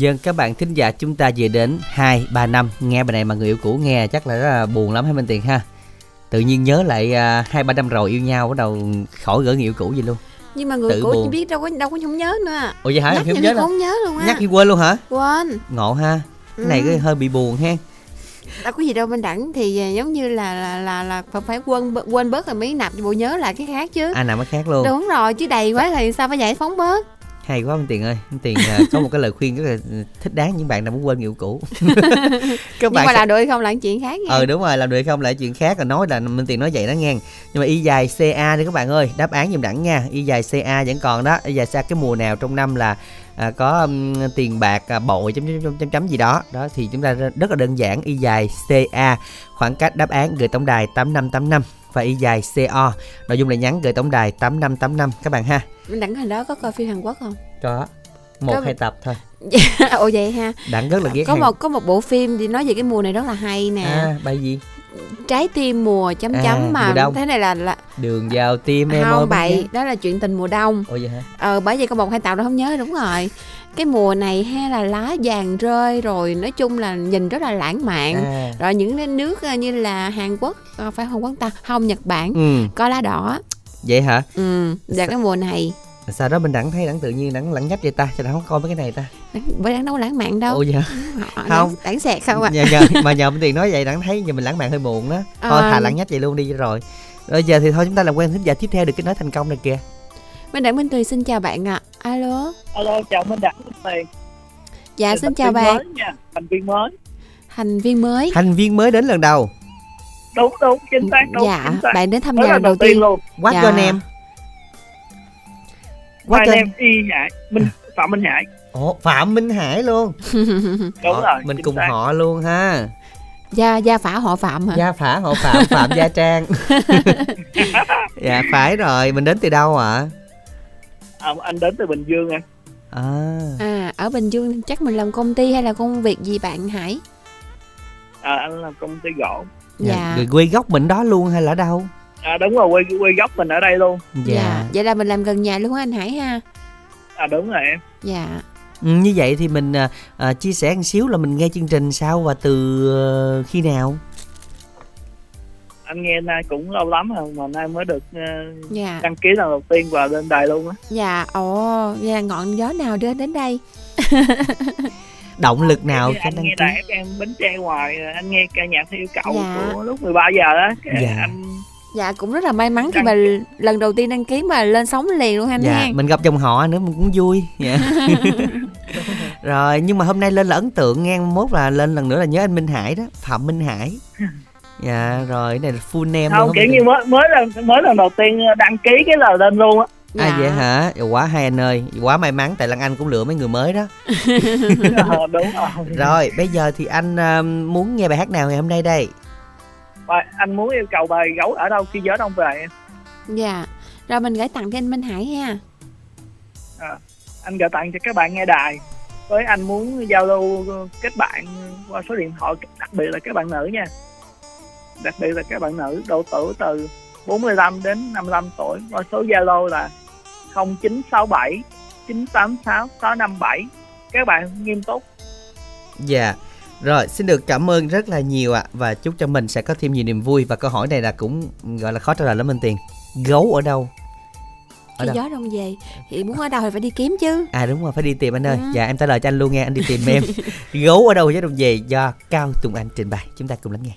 Dân các bạn thính giả chúng ta về đến 2, 3 năm. Nghe bài này mà người yêu cũ nghe chắc là rất là buồn lắm hay Minh Tiền ha? Tự nhiên nhớ lại à, hai ba năm rồi yêu nhau bắt đầu khỏi gỡ người yêu cũ gì luôn.
Nhưng mà người
Tự
cũ
buồn.
chỉ biết đâu có đâu có không nhớ nữa.
Ủa vậy hả?
nhắc nhưng
nhớ
không nhớ luôn á.
Nhắc thì quên luôn hả?
quên.
Ngộ ha. Cái này
Ừ.
cái hơi bị buồn ha.
Đâu có gì đâu bên đẳng thì à, giống như là là là, là phải- phải quên quên bớt rồi mới nạp bộ nhớ lại cái khác chứ.
À nào mới khác luôn.
Đúng rồi chứ đầy quá thì sao phải giải phóng bớt
Hay quá Minh Tiền ơi. Minh Tiền à, có một cái lời khuyên rất là thích đáng những bạn nào muốn quên người yêu cũ. Các
nhưng mà làm được hay không là chuyện khác nha.
Ờ đúng rồi làm được hay không lại chuyện khác. Rồi nói là minh tiền nói vậy đó nghe nhưng mà y dài ca đi các bạn ơi đáp án giùm đẳng nha. Y dài ca vẫn còn đó. Y dài ca cái mùa nào trong năm là à, có um, tiền bạc à, bội chấm chấm, chấm chấm chấm gì đó. Đó thì chúng ta rất là đơn giản. Y dài ca khoảng cách đáp án gửi tổng đài 8585 và y dài co nội dung là nhắn gửi tổng đài 8585 các bạn ha.
Đẳng hồi đó có coi phim hàn quốc không?
Có. Một
Có-
hai tập thôi.
Ồ vậy ha.
Đẳng rất là ghét
có
hàng-
một có một bộ phim thì nói về cái mùa này rất là hay nè.
À bài gì
trái tim mùa chấm
À,
chấm mà
mùa đông.
thế này là là
đường vào tim em
không bậy đó là chuyện tình mùa đông.
Ồ vậy hả?
Ờ bởi vì có một hai tàu đó không nhớ đúng rồi. Cái mùa này ha là lá vàng rơi rồi nói chung là nhìn rất là lãng mạn.
À.
rồi những nước ờ, như là Hàn Quốc ờ, phải Hàn Quốc ta? Không Nhật Bản
ừ.
có lá đỏ.
Vậy hả?
Ừ và cái mùa này
sao đó mình đẳng thấy đẳng tự nhiên đẳng lẳng nhách vậy ta sao đẳng không coi mấy cái này ta
bởi đang đâu có lãng mạn đâu
ồ
Họ
không.
lãng xẹt không à
nhờ, nhờ, mà nhờ bên tiền nói vậy đẳng thấy giờ mình lãng mạn hơi buồn đó thôi
Ờ.
thà lẳng nhách vậy luôn đi cho rồi rồi giờ thì thôi chúng ta làm quen thính giả tiếp theo được cái nói thành công này kìa
Minh Đẳng Minh Tùy xin chào bạn ạ alo
Alo, chào Minh Đẳng Minh Tiền.
dạ xin chào bạn
Mới nha, thành viên mới.
thành viên mới
thành viên mới đến lần đầu
Đúng đúng, chính xác đúng.
dạ
chính xác.
bạn đến tham
Mới
gia
lần
lần đầu tiên
luôn.
quá
Dạ.
cho anh em quá
Hai
cho
anh em y Hải, Minh Phạm Minh Hải.
ồ phạm minh hải luôn
Đúng rồi.
mình cùng
xác.
họ luôn ha
gia gia phả họ phạm hả
gia phả họ phạm phạm gia trang dạ phải rồi mình đến từ đâu ạ
À, anh đến từ Bình Dương anh.
à
à ở Bình Dương chắc mình làm công ty hay là công việc gì bạn Hải
À, anh làm công ty gỗ.
dạ
Rồi quê gốc mình đó luôn hay là ở đâu
À, đúng rồi, quê, quê gốc mình ở đây luôn.
dạ vậy là mình làm gần nhà luôn anh Hải ha
À, đúng rồi em.
dạ
Ừ, như vậy thì mình à, à, chia sẻ một xíu là mình nghe chương trình sao và từ ờ, khi nào
Anh nghe nay cũng lâu lắm rồi, mà nay mới được ờ,
dạ
đăng ký lần đầu tiên vào lên đài luôn á.
dạ ồ dạ ngọn gió nào đưa đến đây
động lực nào cho
anh
đăng
nghe
ký
đài FM Bến Tre hoài, anh nghe ca nhạc theo yêu cầu
Dạ.
của lúc 13 giờ đó. Cái
Dạ.
Anh
dạ cũng rất là may mắn khi
Đăng
mà lần đầu tiên đăng ký mà lên sóng liền luôn anh
dạ
ha
mình gặp dòng họ nữa mình cũng vui. Dạ. Rồi nhưng mà hôm nay lên là ấn tượng nghe mốt là lên lần nữa là nhớ anh Minh Hải đó Phạm Minh Hải. Dạ rồi cái này là full name
không
luôn
kiểu
không
như mới mới lần mới lần đầu tiên đăng ký cái là lên luôn á.
À
Dạ.
vậy hả? Dạ, quá hay anh ơi quá may mắn tại Lan Anh cũng lựa mấy người mới đó.
Ờ, đúng rồi.
Rồi bây giờ thì anh à, muốn nghe bài hát nào ngày hôm nay đây
Và anh muốn yêu cầu bài gấu ở đâu khi gió đông về em?
Dạ. Rồi mình gửi tặng cho anh Minh Hải ha.
Anh gửi tặng cho các bạn nghe đài. Với anh muốn giao lưu kết bạn qua số điện thoại đặc biệt là các bạn nữ nha. Đặc biệt là các bạn nữ độ tuổi từ 45 đến 55 tuổi. Qua số Zalo là 0967 986 657 các bạn nghiêm túc.
Dạ. Rồi, xin được cảm ơn rất là nhiều ạ và chúc cho mình sẽ có thêm nhiều niềm vui và câu hỏi này là cũng gọi là khó trả lời lắm Minh Tiền. Gấu ở đâu? Ở
khi
đâu?
gió đông về thì muốn ở đâu thì phải đi kiếm chứ
À đúng rồi, phải đi tìm anh ơi.
Ừ.
Dạ em trả lời cho anh luôn nghe, anh đi tìm em. Gấu ở đâu gió đông về do Cao Tùng Anh trình bày. Chúng ta cùng lắng nghe.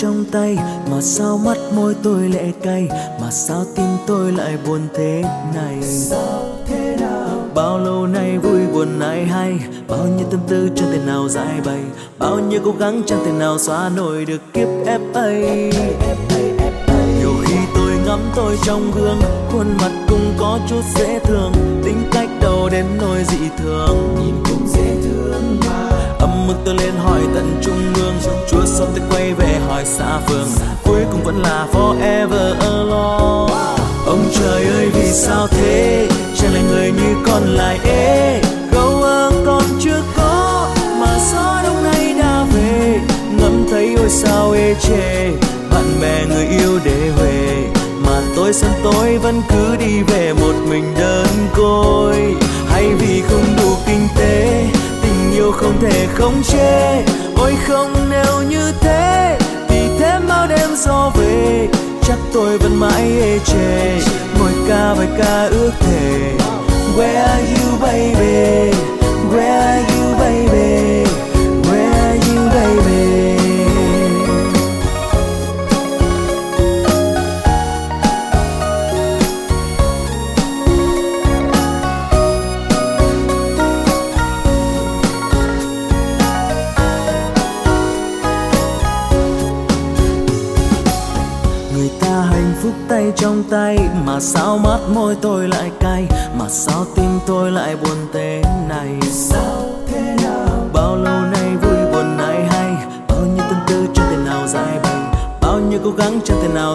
Trong tay. Mà sao mắt môi tôi lệ cay? Mà sao tim tôi lại buồn thế này? Bao lâu nay vui buồn ai hay? Bao nhiêu tâm tư chẳng thể nào giải bày. Bao nhiêu cố gắng chẳng thể nào xóa nổi được kiếp ép ấy nhiều khi tôi ngắm tôi trong gương khuôn mặt cũng có chút dễ thương. Tính cách đâu đến nỗi dị thường? Nhìn cũng dễ thương mà tôi lên hỏi tận trung ương. Chúa xong tôi quay về hỏi xa phương. Cuối cùng vẫn là forever alone. Ông trời ơi, vì sao thế? Chẳng là người như con lại ế. Gấu ơ con chưa có, mà gió đông nay đã về. Ngắm thấy ôi sao ê chê bạn bè người yêu để về. Mà tôi sân tối vẫn cứ đi về một mình đơn côi. Hay vì không yêu không thể không chê. Ôi không, nếu như thế, thì thêm bao đêm gió về, chắc tôi vẫn mãi ê chề. Ngồi ca bài ca ước thề, Where are you, baby? Where are you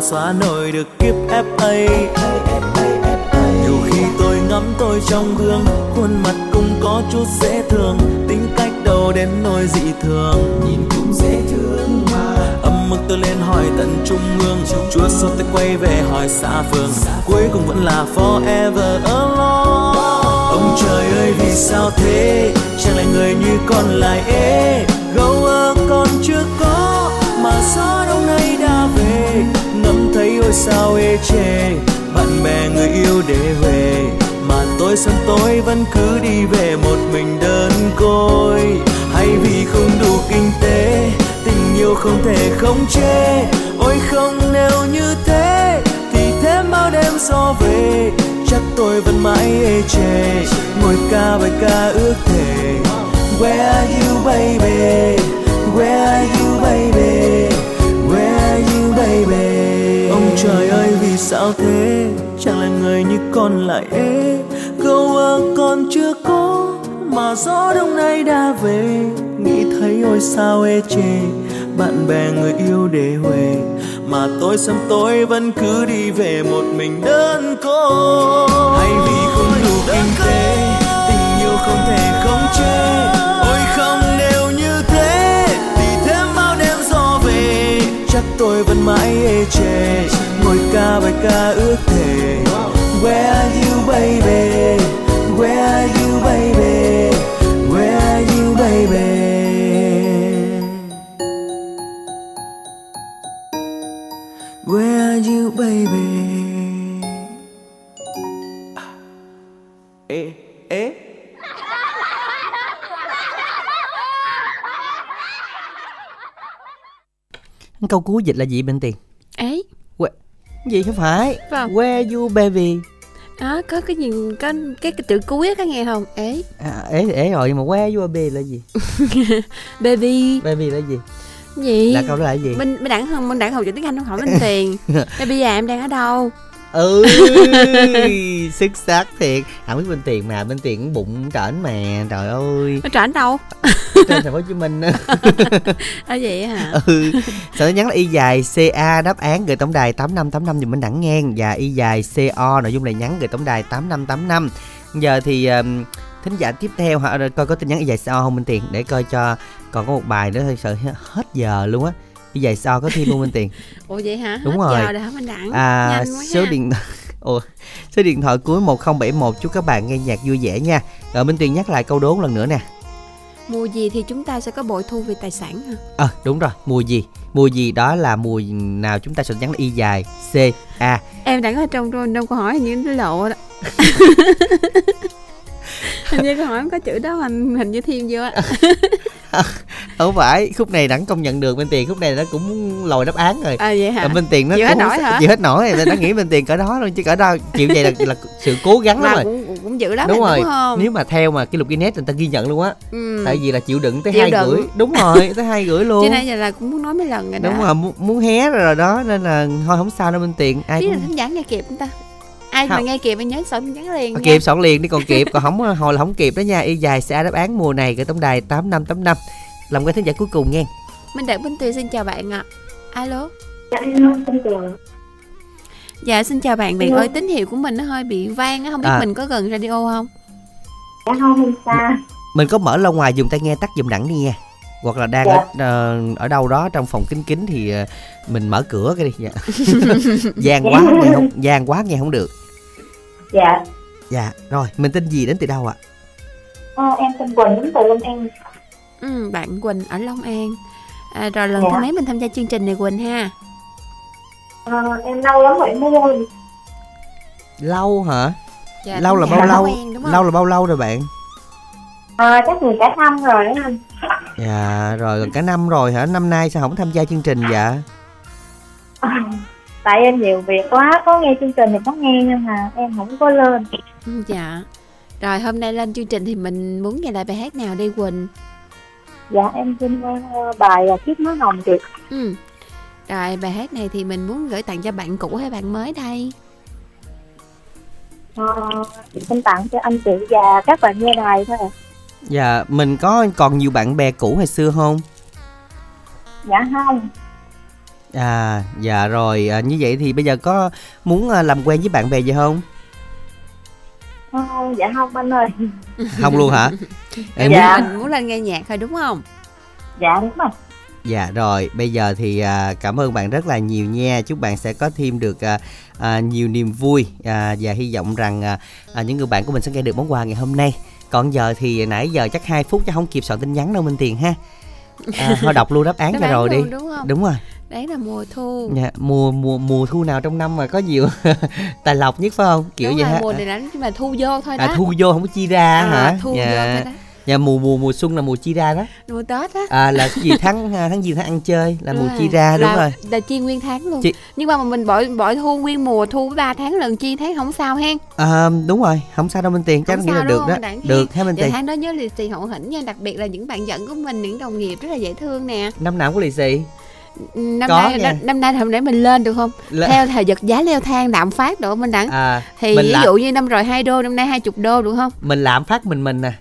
xóa nổi được kiếp ép ấy nhiều khi tôi ngắm tôi trong gương khuôn mặt cũng có chút dễ thương. Tính cách đâu đến nỗi dị thường? Nhìn cũng dễ thương mà. Âm mức tôi lên hỏi tận trung ương. Chúa sao tôi quay về hỏi xa phương. Cuối cùng vẫn là forever alone. Ông trời ơi vì sao thế? Chẳng lại người như con lại ế sao ê chề bạn bè, người yêu để về, mà tôi sân tối vẫn cứ đi về một mình đơn côi. Hay vì không đủ kinh tế, tình yêu không thể khống chế. Ôi không, nếu như thế, thì thêm bao đêm gió về. Chắc tôi vẫn mãi ê chề, ngồi ca bài ca ước thề. Where are you, baby? Where are you, baby? Where are you, baby? Ông trời ơi vì sao thế? Chẳng là người như con lại ế? Câu ơ con chưa có Mà gió đông nay đã về. Nghĩ thấy ôi sao ê chề Bạn bè người yêu để huề. Mà tôi sớm tối vẫn cứ đi về một mình đơn côi Hay vì không đủ kinh tế Tình yêu không thể khống chế Chắc tôi vẫn mãi ê chề. Ngồi ca bài ca ước thề. Where are you, baby? Where are you, baby?
Câu cuối dịch là gì bên tiền?
ấy
Gì không phải?
Vâng.
Where you baby?
đó có cái gì có cái, cái từ cuối á có nghe không ấy
À, ế ế rồi nhưng mà where you baby là gì?
baby
Baby là gì?
gì
là câu đó là gì
Minh Minh đẳng không Minh đẳng học chữ tiếng Anh không hỏi Minh Tiền bây giờ em đang ở đâu
ừ xuất sắc thiệt. Không biết bên tiền mà bên tiền bụng trển mà trời ơi.
Nó trển đâu?
Trên thành phố hồ chí minh á.
À vậy hả?
Ừ sợ nhắn là y dài ca đáp án gửi tổng đài tám năm tám năm dùm minh đẳng ngang. Và y dài co nội dung này nhắn gửi tổng đài tám năm tám năm. Giờ thì um, thính giả tiếp theo hả coi có tin nhắn y dài co không minh tiền để coi cho còn có một bài nữa thôi sợ hết giờ luôn á y dài co có thêm không minh tiền
Ủa vậy hả
Đúng
Hết
rồi.
giờ rồi hả Minh đẳng
à
Nhanh quá
số
ha.
điện Ồ, số điện thoại cuối 1071 chúc các bạn nghe nhạc vui vẻ nha. Rồi Minh Tuyền nhắc lại câu đố lần nữa nè.
Mùa gì thì chúng ta sẽ có bội thu về tài sản hả
Ờ đúng rồi, mùa gì? Mùa gì đó là mùa nào chúng ta sẽ nhắn là y dài C A.
Em đang ở trong trong, trong câu hỏi như nó lộ đó Hình như câu hỏi không có chữ đó hình, hình như thêm vô á
Không phải, khúc này đẳng công nhận được Minh Tiền, khúc này nó cũng lòi đáp án rồi.
À vậy hả
Rồi Minh Tiền nó
Chịu hết nổi hả?
Chịu hết nổi rồi, nó nghĩ Minh Tiền cỡ đó luôn chứ cỡ đó chịu vậy là, là sự cố gắng lắm rồi.
cũng, cũng dữ lắm
Đúng
rồi đúng không
nếu mà theo mà cái lục Guinness người ta ghi nhận luôn á.
ừ.
Tại vì là chịu đựng tới
Chịu
hai
đựng.
rưỡi. Đúng rồi, tới hai rưỡi luôn.
Chứ nãy giờ là cũng muốn nói mấy lần rồi đó
đúng rồi muốn, muốn hé rồi, đó nên là thôi không sao đâu minh tiền ai
Biết là
cũng
thính giả nghe kịp không ta Ai mà
Không.
nghe kịp anh nhớ soạn nhắn liền nha
kịp soạn liền đi còn kịp còn không hồi là không kịp đó nha y dài sẽ đáp án mùa này cái tổng đài tám năm tám năm làm cái thính giả cuối cùng nghe
Minh Đạt Minh Tuyền xin chào bạn ạ Alo
Dạ em xin chào.
Dạ xin chào bạn Bạn ơi tín hiệu của mình nó hơi bị vang á Không biết
À.
mình có gần radio không
Dạ không xa.
mình có mở lâu ngoài dùng tai nghe tắt giùm đẳng đi nha hoặc là đang
Dạ.
ở ờ, ở đâu đó trong phòng kín kín thì ờ, mình mở cửa cái đi dạ. gian quá nghe không gian quá nghe không được
Dạ.
dạ rồi mình tên gì đến từ đâu ạ
Ờ, em tên Quỳnh đến từ Long An.
ừ, Bạn Quỳnh ở Long An à, Rồi lần
Dạ.
thứ mấy mình tham gia chương trình này Quỳnh ha
Ờ, em lâu lắm rồi mới vô.
lâu hả
dạ,
lâu là
thính
bao lâu
quen,
lâu là bao lâu rồi bạn
Ờ, chắc người cả năm rồi đó anh.
dạ rồi gần cả năm rồi hả năm nay sao không tham gia chương trình dạ
Ờ, tại em nhiều việc quá, có nghe chương trình thì có nghe nhưng mà em không có lên.
Ừ, Dạ Rồi hôm nay lên chương trình thì mình muốn nghe lại bài hát nào đây Quỳnh
Dạ em xin ờ, bài uh, Kiếp Nói Hồng Kiệt.
ừ. Rồi bài hát này thì mình muốn gửi tặng cho bạn cũ hay bạn mới đây
Ờ, xin tặng cho anh chị và các bạn nghe đài thôi.
dạ mình có còn nhiều bạn bè cũ hồi xưa không
Dạ không.
À dạ rồi à, như vậy thì bây giờ có muốn à, làm quen với bạn bè gì không?
Ờ, dạ không anh ơi.
Không luôn hả? Em
Dạ.
muốn-
Mình muốn lên nghe nhạc thôi đúng không
Dạ đúng rồi.
Dạ rồi bây giờ thì à, cảm ơn bạn rất là nhiều nha chúc bạn sẽ có thêm được à, à, nhiều niềm vui à, và hy vọng rằng à, à, những người bạn của mình sẽ nghe được món quà ngày hôm nay. Còn giờ thì nãy giờ chắc 2 phút chắc không kịp soạn tin nhắn đâu Minh Tiền ha. À, thôi đọc luôn đáp án
án
rồi đi.
đúng không?
Đúng rồi.
Đấy là mùa thu
Dạ, mùa mùa mùa thu nào trong năm mà có nhiều tài lộc nhất phải không? Kiểu
Đúng
vậy
rồi, mùa này là nhưng mà thu vô thôi đó
À, thu vô không có chi ra
À,
hả?
thu vô
dạ.
thôi đó
Dạ mùa mùa mùa xuân là mùa chi ra đó.
mùa tết á
À là cái gì tháng tháng gì tháng ăn chơi là mùa
Đúng
chi
rồi.
ra đúng
là,
rồi.
là chi nguyên tháng luôn
Chi-
nhưng mà mình bội bội thu nguyên mùa thu ba tháng lần chi tháng không sao hen
À, đúng rồi, không sao đâu Minh Tiền, chắc nghĩ là được đó. Được ha Minh Tiền.
tháng đó nhớ lì xì hậu hĩnh nha đặc biệt là những bạn dẫn của mình những đồng nghiệp rất là dễ thương nè
Năm nào cũng lì xì.
Năm
Có
nay năm, năm nay hôm nay mình lên được không?
Lên-
theo thời giật giá leo thang đạm phát độ mình đẳng
À,
thì
mình
ví
làm-
dụ như năm rồi 2 đô năm nay 20 đô được không?
Mình lạm phát mình mình nè.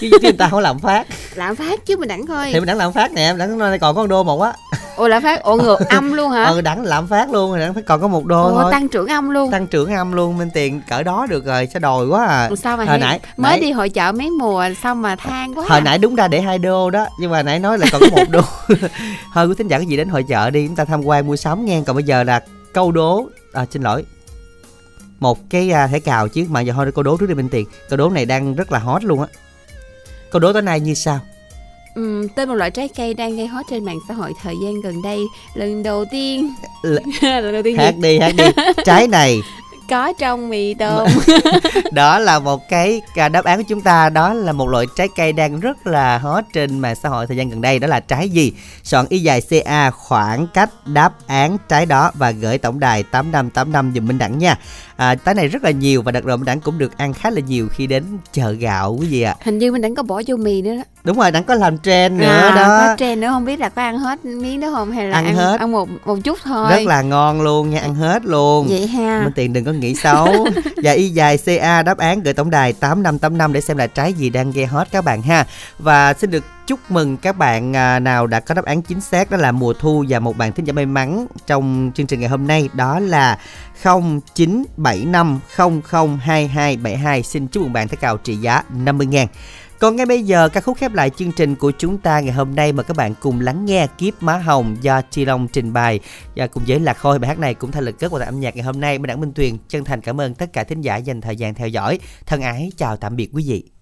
Chứ, chứ người ta không lạm phát.
lạm phát chứ mình đẳng thôi
Thì mình đẳng lạm phát nè, đẳng nói còn có một đô một á.
ồ lạm phát ồ ngược âm luôn hả
Ờ đẳng lạm phát luôn, đẳng phải còn có một đô
ồ
thôi.
tăng trưởng âm luôn
Tăng trưởng âm luôn, Minh Tiền cỡ đó được rồi, sao đòi quá à.
Sao mà
hồi
hay-
nãy
mới
nãy-
đi hội chợ mấy mùa xong mà than quá
Hồi
à.
nãy đúng ra để hai đô đó Nhưng mà nãy nói là còn có một đô Thôi quý thính giả có gì đến hội chợ đi Chúng ta tham quan mua sắm nha Còn bây giờ là câu đố à, Xin lỗi Một cái à, thẻ cào chứ Mà giờ thôi câu đố trước đi Minh Tiền Câu đố này đang rất là hot luôn á Câu đố tối nay như sau.
Ừm, tên một loại trái cây đang gây hot trên mạng xã hội thời gian gần đây. Lần đầu tiên.
L-
lần đầu tiên
Hát
gì?
đi hát đi. Trái này.
Có trong mì tôm.
Đó là một cái à, đáp án của chúng ta. Đó là một loại trái cây đang rất là hot trên mạng xã hội thời gian gần đây. Đó là trái gì? Soạn y dài CA khoảng cách đáp án trái đó Và gửi tổng đài 8585 dùm Minh Đẳng nha à, tái này rất là nhiều và đợt rồi mình đẳng cũng được ăn khá là nhiều khi đến chợ gạo quý vị ạ.
Hình như mình đang có bỏ vô mì nữa đó.
Đúng rồi đẳng có làm trend nữa
à,
đó
có trend nữa không biết là có ăn hết miếng đó không hay là
Ăn
ăn,
hết.
ăn một một chút thôi.
Rất là ngon luôn nha ăn hết luôn.
Vậy ha.
Minh Tiền đừng có nghĩ xấu. Và y dài CA đáp án gửi tổng đài 8585 để xem là trái gì đang gây hot các bạn ha. Và xin được chúc mừng các bạn à, nào đã có đáp án chính xác đó là mùa thu và một bạn thính giả may mắn trong chương trình ngày hôm nay đó là 0975002272 xin chúc mừng bạn thẻ cào trị giá 50.000 còn ngay bây giờ, ca khúc khép lại chương trình của chúng ta ngày hôm nay mời các bạn cùng lắng nghe Kiếp Má Hồng do Chi Long trình bày và cùng với Lạc Khôi, bài hát này cũng thay lực kết của âm nhạc ngày hôm nay. Bên đảng Minh Tuyền, chân thành cảm ơn tất cả thính giả dành thời gian theo dõi. Thân ái, chào tạm biệt quý vị.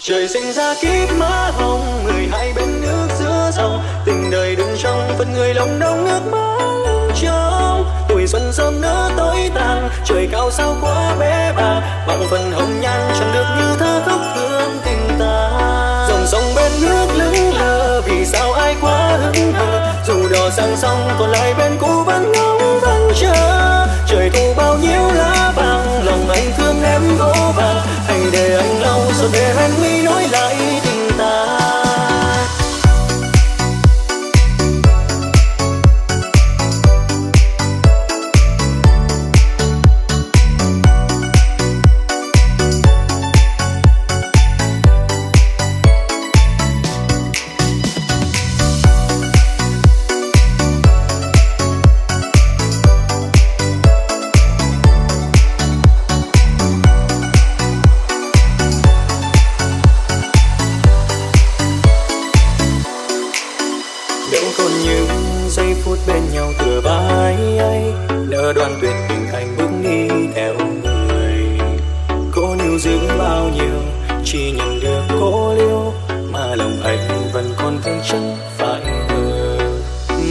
Trời sinh ra kiếp má hồng mười hai bên nước giữa dòng. Tình đời đừng trong phần người lòng đông nước mắt lưng trong tuổi xuân sớm nỡ tối tàn, trời cao sao quá bé bàng. Bằng phần hồng nhan chẳng được như thơ khóc thương tình ta. Dòng sông bên nước lững lờ, vì sao ai quá hững hờ? Dù đò sang sông, còn lại bên cũ vẫn ngóng vẫn chờ. Trời thu bao nhiêu lá vàng, lòng anh thương em vô để anh lau rồi để anh mi nói lại.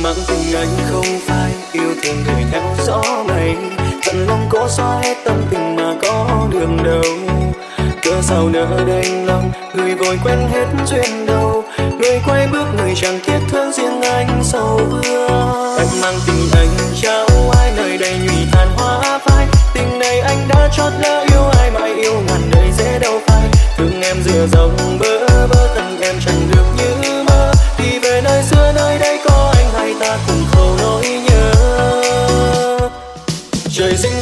Mang tình anh không phải yêu thương người theo gió mây. Tận lòng cố xóa hết tâm tình mà có đường đâu cớ sao nỡ đành lòng, người vội quên hết duyên đâu người quay bước, người chẳng tiếc thương riêng anh sầu vương em mang tình anh trao ai, nơi đây nhụy tàn hoa phai. Tình này anh đã chót lỡ, yêu ai mãi yêu ngàn đời dễ đâu phai. Thương em dừa dòng bơ bơ tình em chẳng được như mơ. Đi về nơi xưa, nơi đây ta cùng khâu nỗi nhớ. Trời sinh